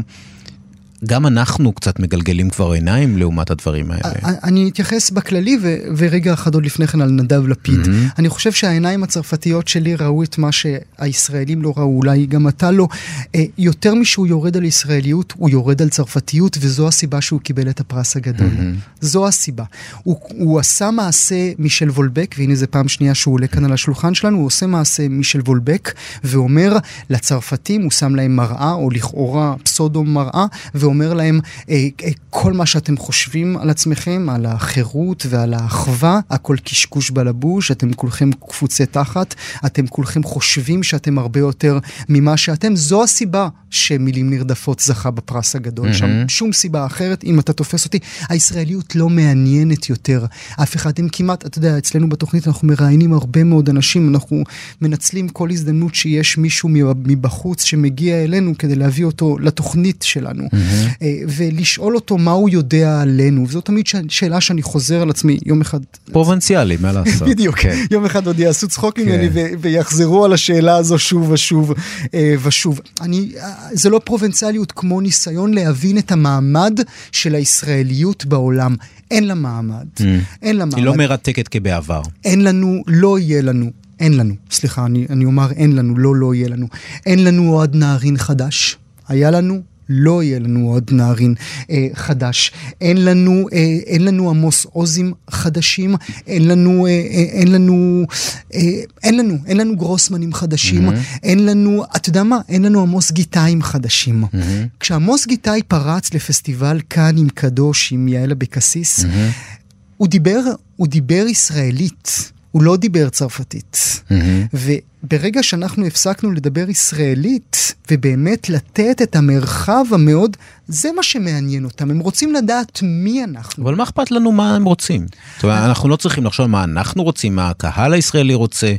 גם אנחנו קצת מגלגלים כבר עיניים לעומת הדברים האלה. אני אתייחס בכללי, ו- ורגע אחד עוד לפני כן על נדב לפיד. Mm-hmm. אני חושב שהעיניים הצרפתיות שלי ראו את מה שהישראלים לא ראו, אולי גם אתה לא. אה, יותר משהוא יורד על ישראליות, הוא יורד על צרפתיות, וזו הסיבה שהוא קיבל את הפרס הגדול. Mm-hmm. זו הסיבה. הוא, הוא עשה מעשה מישל וולבק, והנה זו פעם שנייה שהוא עולה כאן על השולחן שלנו, הוא עושה מעשה מישל וולבק, ואומר לצרפתים, הוא שם להם מראה, או לכאורה פסודו מראה, ואומר להם, אה, אה, כל מה שאתם חושבים על עצמכם, על החירות ועל האחווה, הכל קשקוש בלבוש, אתם כולכם קפוצי תחת, אתם כולכם חושבים שאתם הרבה יותר ממה שאתם, זו הסיבה שמילים נרדפות זכה בפרס הגדול mm-hmm. שם. שום סיבה אחרת, אם אתה תופס אותי, הישראליות לא מעניינת יותר. אף אחד, הם כמעט, אתה יודע, אצלנו בתוכנית אנחנו מראיינים הרבה מאוד אנשים, אנחנו מנצלים כל הזדמנות שיש מישהו מבחוץ שמגיע אלינו כדי להביא אותו לתוכנית שלנו, mm-hmm. ולשאול אותו מה הוא יודע עלינו, וזאת תמיד שאלה שאני חוזר על עצמי יום אחד. פרובנציאלי, מה לעשות. בדיוק, כן. יום אחד עוד יעשו צחוק ממני כן. ויחזרו על השאלה הזו שוב ושוב אה, ושוב. אני, זה לא פרובנציאליות כמו ניסיון להבין את המעמד של הישראליות בעולם. אין לה מעמד. Mm. אין לה מעמד. היא לא מרתקת כבעבר. אין לנו, לא יהיה לנו. אין לנו, סליחה, אני, אני אומר אין לנו, לא לא יהיה לנו. אין לנו עוד נערין חדש. היה לנו, לא יהיה לנו עוד נערין אה, חדש. אין לנו, אה, אין לנו עמוס עוזים חדשים, אין לנו, אה, אה, אין לנו, אה, אין לנו, אין לנו גרוסמנים חדשים, mm-hmm. אין לנו, אתה יודע מה? אין לנו עמוס גיטאים חדשים. Mm-hmm. כשעמוס גיטאי פרץ לפסטיבל כאן עם קדוש, עם יעל אבקסיס, mm-hmm. הוא דיבר, הוא דיבר ישראלית. הוא לא דיבר צרפתית. Mm-hmm. וברגע שאנחנו הפסקנו לדבר ישראלית, ובאמת לתת את המרחב המאוד, זה מה שמעניין אותם, הם רוצים לדעת מי אנחנו. אבל מה אכפת לנו מה הם רוצים? זאת אומרת, אנחנו לא צריכים לחשוב מה אנחנו רוצים, מה הקהל הישראלי רוצה,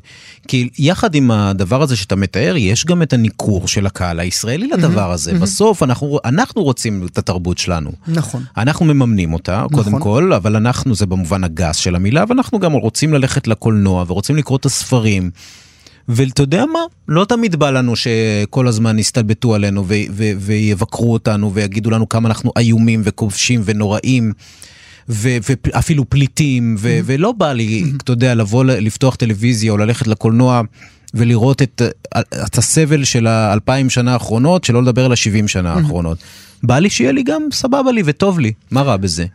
כי יחד עם הדבר הזה שאתה מתאר, יש גם את הניכור של הקהל הישראלי לדבר הזה. בסוף אנחנו, אנחנו רוצים את התרבות שלנו. נכון. אנחנו מממנים אותה, קודם נכון. כל, אבל אנחנו, זה במובן הגס של המילה, ואנחנו גם רוצים ללכת לקולנוע ורוצים לקרוא את הספרים. ואתה יודע מה? לא תמיד בא לנו שכל הזמן יסתלבטו עלינו ו- ו- ויבקרו אותנו ויגידו לנו כמה אנחנו איומים וכובשים ונוראים. ו- ואפילו פליטים, ו- mm-hmm. ולא בא לי, mm-hmm. אתה יודע, לבוא, לפתוח טלוויזיה או ללכת לקולנוע ולראות את, את הסבל של האלפיים שנה האחרונות, שלא לדבר על השבעים שנה mm-hmm. האחרונות. בא לי שיהיה לי גם סבבה לי וטוב לי, מה רע בזה?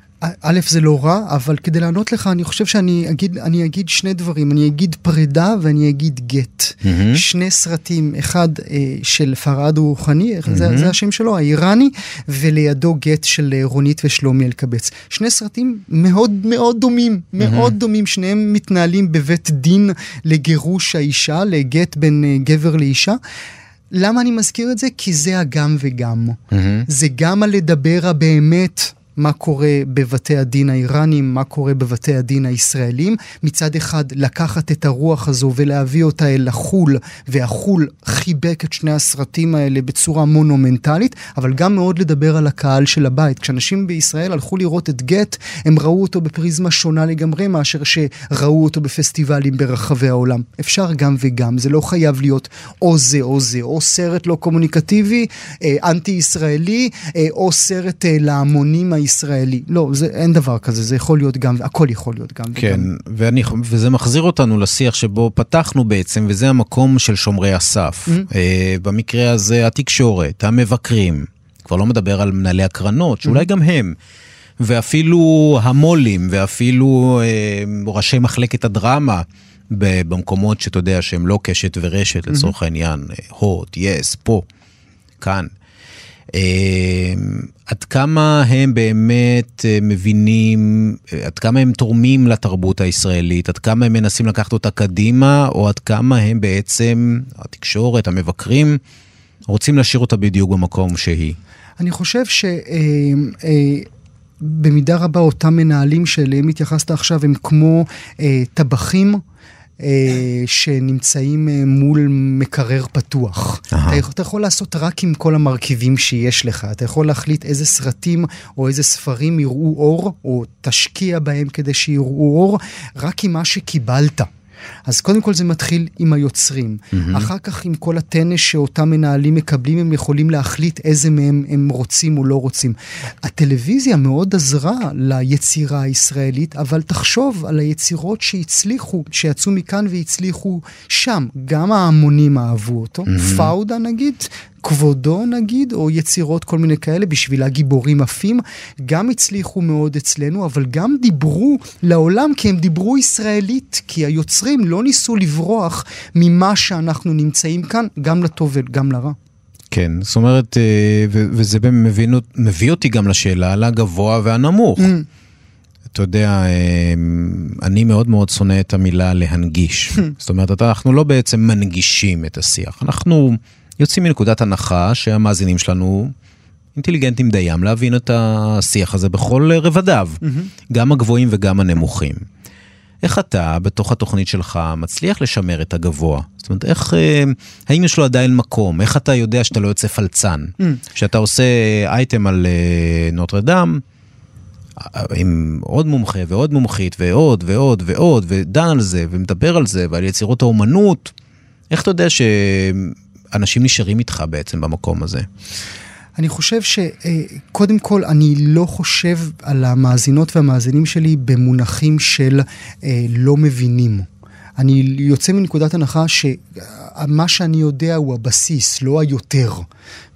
א', זה לא רע, אבל כדי לענות לך, אני חושב שאני אגיד, אני אגיד שני דברים. אני אגיד פרידה ואני אגיד גט. Mm-hmm. שני סרטים, אחד אה, של פרעד רוחני, mm-hmm. זה, זה השם שלו, האיראני, ולידו גט של אה, רונית ושלומי אלקבץ. שני סרטים מאוד מאוד דומים, mm-hmm. מאוד דומים, שניהם מתנהלים בבית דין לגירוש האישה, לגט בין אה, גבר לאישה. למה אני מזכיר את זה? כי זה הגם וגם. Mm-hmm. זה גם הלדבר הבאמת מה קורה בבתי הדין האיראנים, מה קורה בבתי הדין הישראלים. מצד אחד, לקחת את הרוח הזו ולהביא אותה אל החול, והחול חיבק את שני הסרטים האלה בצורה מונומנטלית, אבל גם מאוד לדבר על הקהל של הבית. כשאנשים בישראל הלכו לראות את גט, הם ראו אותו בפריזמה שונה לגמרי מאשר שראו אותו בפסטיבלים ברחבי העולם. אפשר גם וגם, זה לא חייב להיות או זה או זה, או סרט לא קומוניקטיבי, אה, אנטי-ישראלי, אה, או סרט אה, להמונים הישראלי. לא, זה, אין דבר כזה, זה יכול להיות גם, הכל יכול להיות גם. כן, ואני, וזה מחזיר אותנו לשיח שבו פתחנו בעצם, וזה המקום של שומרי הסף. Mm-hmm. Uh, במקרה הזה התקשורת, המבקרים, כבר לא מדבר על מנהלי הקרנות, שאולי mm-hmm. גם הם. ואפילו המו"לים, ואפילו uh, ראשי מחלקת הדרמה. במקומות שאתה יודע שהם לא קשת ורשת לצורך mm-hmm. העניין, הוט, יס, פה, כאן. אמ, עד כמה הם באמת אה, מבינים, אה, עד כמה הם תורמים לתרבות הישראלית, עד כמה הם מנסים לקחת אותה קדימה, או עד כמה הם בעצם, התקשורת, המבקרים, רוצים להשאיר אותה בדיוק במקום שהיא. אני חושב שבמידה אה, רבה אותם מנהלים שאליהם התייחסת עכשיו הם כמו טבחים. אה, שנמצאים אה, מול מקרר פתוח. אתה, אתה יכול לעשות רק עם כל המרכיבים שיש לך. אתה יכול להחליט איזה סרטים או איזה ספרים יראו אור, או תשקיע בהם כדי שיראו אור, רק עם מה שקיבלת. אז קודם כל זה מתחיל עם היוצרים. Mm-hmm. אחר כך עם כל הטנש שאותם מנהלים מקבלים, הם יכולים להחליט איזה מהם הם רוצים או לא רוצים. הטלוויזיה מאוד עזרה ליצירה הישראלית, אבל תחשוב על היצירות שהצליחו, שיצאו מכאן והצליחו שם. גם ההמונים אהבו אותו. Mm-hmm. פאודה נגיד, כבודו נגיד, או יצירות כל מיני כאלה, בשבילה גיבורים עפים, גם הצליחו מאוד אצלנו, אבל גם דיברו לעולם כי הם דיברו ישראלית, כי היוצרים לא ניסו לברוח ממה שאנחנו נמצאים כאן, גם לטוב וגם לרע. כן, זאת אומרת, אה, וזה מביא, מביא אותי גם לשאלה על הגבוה והנמוך. Mm. אתה יודע, אה, אני מאוד מאוד שונא את המילה להנגיש. זאת אומרת, אנחנו לא בעצם מנגישים את השיח, אנחנו יוצאים מנקודת הנחה שהמאזינים שלנו אינטליגנטים דיים להבין את השיח הזה בכל רבדיו, mm-hmm. גם הגבוהים וגם הנמוכים. איך אתה, בתוך התוכנית שלך, מצליח לשמר את הגבוה? זאת אומרת, איך, אה, האם יש לו עדיין מקום? איך אתה יודע שאתה לא יוצא פלצן? Mm. כשאתה עושה אייטם על אה, נוטרדם, עם עוד מומחה ועוד מומחית ועוד ועוד ועוד, ודן על זה ומדבר על זה ועל יצירות האומנות, איך אתה יודע שאנשים נשארים איתך בעצם במקום הזה? אני חושב שקודם כל, אני לא חושב על המאזינות והמאזינים שלי במונחים של אה, לא מבינים. אני יוצא מנקודת הנחה שמה שאני יודע הוא הבסיס, לא היותר.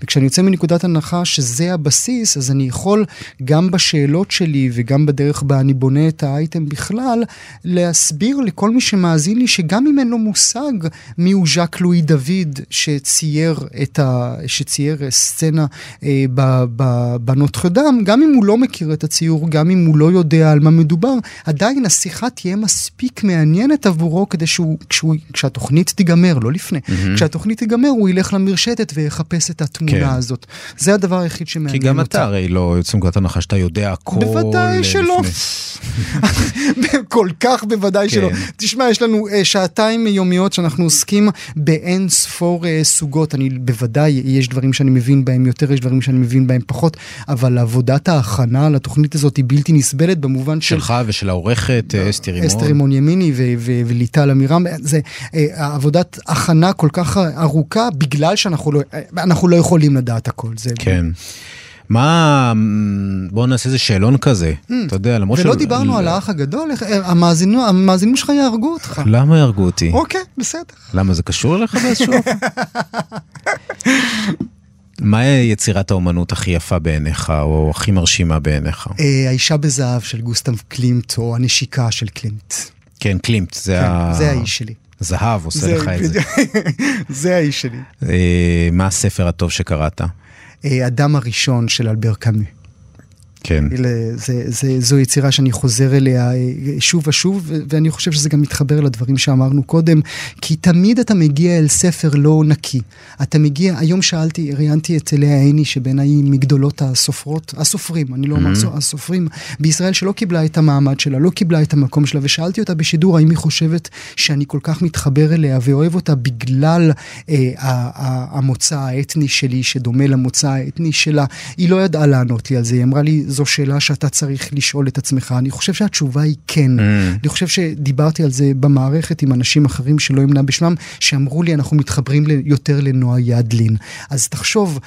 וכשאני יוצא מנקודת הנחה שזה הבסיס, אז אני יכול גם בשאלות שלי וגם בדרך בה אני בונה את האייטם בכלל, להסביר לכל מי שמאזין לי שגם אם אין לו מושג מיהו ז'אק לואי דוד שצייר את ה... שצייר סצנה אה, בנוטרדם, גם אם הוא לא מכיר את הציור, גם אם הוא לא יודע על מה מדובר, עדיין השיחה תהיה מספיק מעניינת עבורו כדי שהוא, כשהוא, כשהתוכנית תיגמר, לא לפני, mm-hmm. כשהתוכנית תיגמר הוא ילך למרשתת ויחפש את התמונה כן. הזאת. זה הדבר היחיד שמעניין אותה. כי גם אותה. אתה הרי לא יוצא מנקודת הנחה שאתה יודע הכל. בוודאי שלא. כל כך בוודאי כן. שלא. תשמע, יש לנו uh, שעתיים יומיות שאנחנו עוסקים באין ספור uh, סוגות. אני בוודאי, יש דברים שאני מבין בהם יותר, יש דברים שאני מבין בהם פחות, אבל עבודת ההכנה לתוכנית הזאת היא בלתי נסבלת במובן של... שלך ושל העורכת אה, אסתר רימון. אסתר רימון ימיני וליטל עמירם. זה uh, עבודת הכנה כל כך ארוכה, בגלל שאנחנו לא, לא יכולים... לדעת הכל. זה כן. מה, בוא נעשה איזה שאלון כזה, mm. אתה יודע, למרות ש... ולא דיברנו על האח הגדול, אה, המאזינים שלך יהרגו אותך. למה יהרגו אותי? אוקיי, בסדר. למה, זה קשור אליך באיזשהו? מה יצירת האומנות הכי יפה בעיניך, או הכי מרשימה בעיניך? אה, האישה בזהב של גוסטב קלימט, או הנשיקה של קלימט. כן, קלימט, זה כן, ה... זה האיש שלי. זהב עושה לך את זה. זה האיש שלי. אה, מה הספר הטוב שקראת? אה, אדם הראשון של אלבר קאמי. כן. זה, זה, זו יצירה שאני חוזר אליה אה, שוב ושוב, ואני חושב שזה גם מתחבר לדברים שאמרנו קודם, כי תמיד אתה מגיע אל ספר לא נקי. אתה מגיע, היום שאלתי, ראיינתי את לאה עיני, שבעיניי היא מגדולות הסופרות, הסופרים, אני לא אומר mm-hmm. הסופרים, בישראל שלא קיבלה את המעמד שלה, לא קיבלה את המקום שלה, ושאלתי אותה בשידור האם היא חושבת שאני כל כך מתחבר אליה ואוהב אותה בגלל אה, המוצא האתני שלי, שדומה למוצא האתני שלה. היא לא ידעה לענות לי על זה, היא אמרה לי, זו שאלה שאתה צריך לשאול את עצמך. אני חושב שהתשובה היא כן. Mm. אני חושב שדיברתי על זה במערכת עם אנשים אחרים שלא אמנע בשמם, שאמרו לי, אנחנו מתחברים יותר לנועה ידלין. אז תחשוב,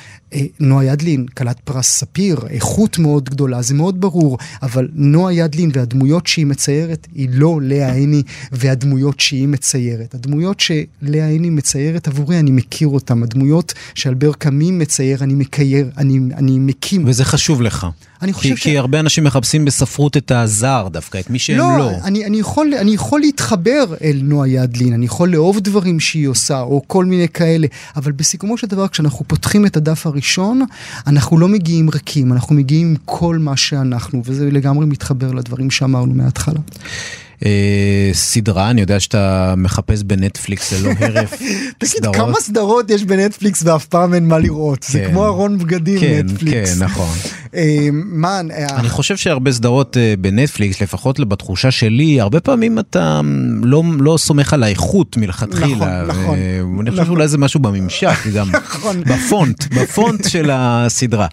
נועה ידלין, כלת פרס ספיר, איכות מאוד גדולה, זה מאוד ברור, אבל נועה ידלין והדמויות שהיא מציירת היא לא לאה עיני והדמויות שהיא מציירת. הדמויות שלאה עיני מציירת עבורי, אני מכיר אותן. הדמויות שאלבר קאמים מצייר, אני מקייר, אני, אני מקים. וזה חשוב לך. אני חושב כי, ש... כי הרבה אנשים מחפשים בספרות את הזר דווקא, את מי שהם לא. לא. אני, אני, יכול, אני יכול להתחבר אל נועה ידלין, אני יכול לאהוב דברים שהיא עושה, או כל מיני כאלה, אבל בסיכומו של דבר, כשאנחנו פותחים את הדף הראשון, אנחנו לא מגיעים ריקים, אנחנו מגיעים עם כל מה שאנחנו, וזה לגמרי מתחבר לדברים שאמרנו מההתחלה. אה, סדרה, אני יודע שאתה מחפש בנטפליקס ללא הרף תגיד, כמה סדרות יש בנטפליקס ואף פעם אין מה לראות? זה כן. כמו ארון בגדים, כן, נטפליקס. כן, נכון. מה... אני חושב שהרבה סדרות בנטפליקס, לפחות בתחושה שלי, הרבה פעמים אתה לא, לא סומך על האיכות מלכתחילה. נכון, נכון. אני חושב שאולי זה משהו בממשק, גם נכון. בפונט, בפונט של הסדרה.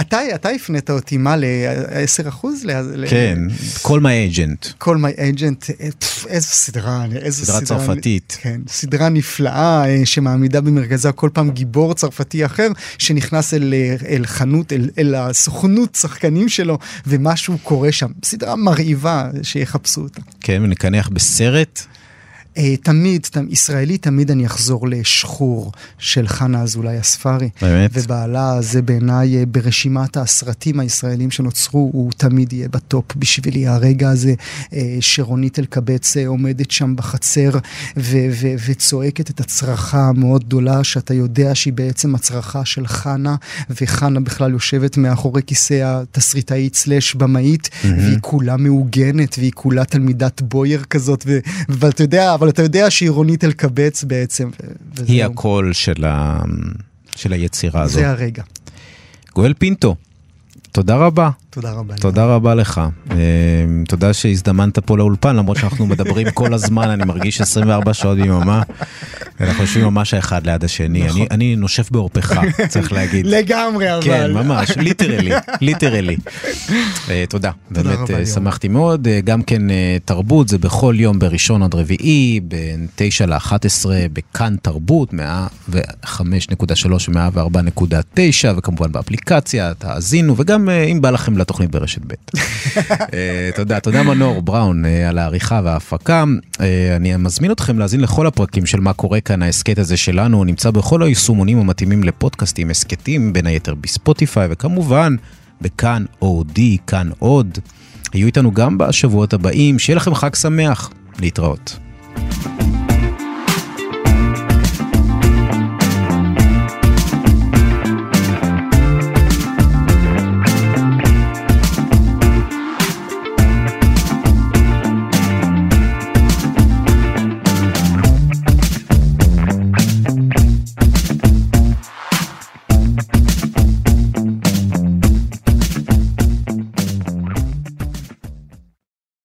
אתה הפנית אותי, מה, ל-10 אחוז? כן, call my agent. call my agent, איזו סדרה, איזו סדרה. סדרה צרפתית. כן, סדרה נפלאה אה, שמעמידה במרכזה כל פעם גיבור צרפתי אחר שנכנס אל, אה, אל חנות, אל, אל הסוכנות שחקנים שלו ומשהו קורה שם. סדרה מרהיבה שיחפשו אותה. כן, ונקנח בסרט. אה, תמיד, ישראלי תמיד אני אחזור לשחור של חנה אזולאי הספרי. באמת? ובעלה זה בעיניי אה, ברשימת הסרטים הישראלים שנוצרו, הוא תמיד יהיה בטופ בשבילי. הרגע הזה אה, שרונית אלקבץ עומדת שם בחצר ו- ו- וצועקת את הצרחה המאוד גדולה, שאתה יודע שהיא בעצם הצרחה של חנה, וחנה בכלל יושבת מאחורי כיסא התסריטאית סלאש במאית, mm-hmm. והיא כולה מעוגנת, והיא כולה תלמידת בויר כזאת, ואתה יודע, אבל אתה יודע שהיא רונית אלקבץ בעצם. היא הקול של, ה... של היצירה הזאת. זה הרגע. גואל פינטו, תודה רבה. תודה רבה. תודה רבה לך. אה, תודה שהזדמנת פה לאולפן, למרות שאנחנו מדברים כל הזמן, אני מרגיש 24 שעות ביממה. אנחנו יושבים ממש האחד ליד השני. נכון. אני נושף בעורפך, צריך להגיד. לגמרי, אבל. כן, ממש, literally, literally. אה, תודה, באמת אה, שמחתי מאוד. גם כן תרבות, זה בכל יום בראשון עד רביעי, בין 9 ל-11 בכאן תרבות, 105.3 ו-104.9, וכמובן באפליקציה, תאזינו, וגם אם בא לכם לתוכנית ברשת ב'. אה, תודה, תודה מנור בראון אה, על העריכה וההפקה. אה, אני מזמין אתכם להאזין לכל הפרקים של מה קורה כאן, ההסכת הזה שלנו, הוא נמצא בכל היישומונים המתאימים לפודקאסטים, הסכתים, בין היתר בספוטיפיי, וכמובן בכאן אודי, כאן עוד. היו איתנו גם בשבועות הבאים, שיהיה לכם חג שמח, להתראות.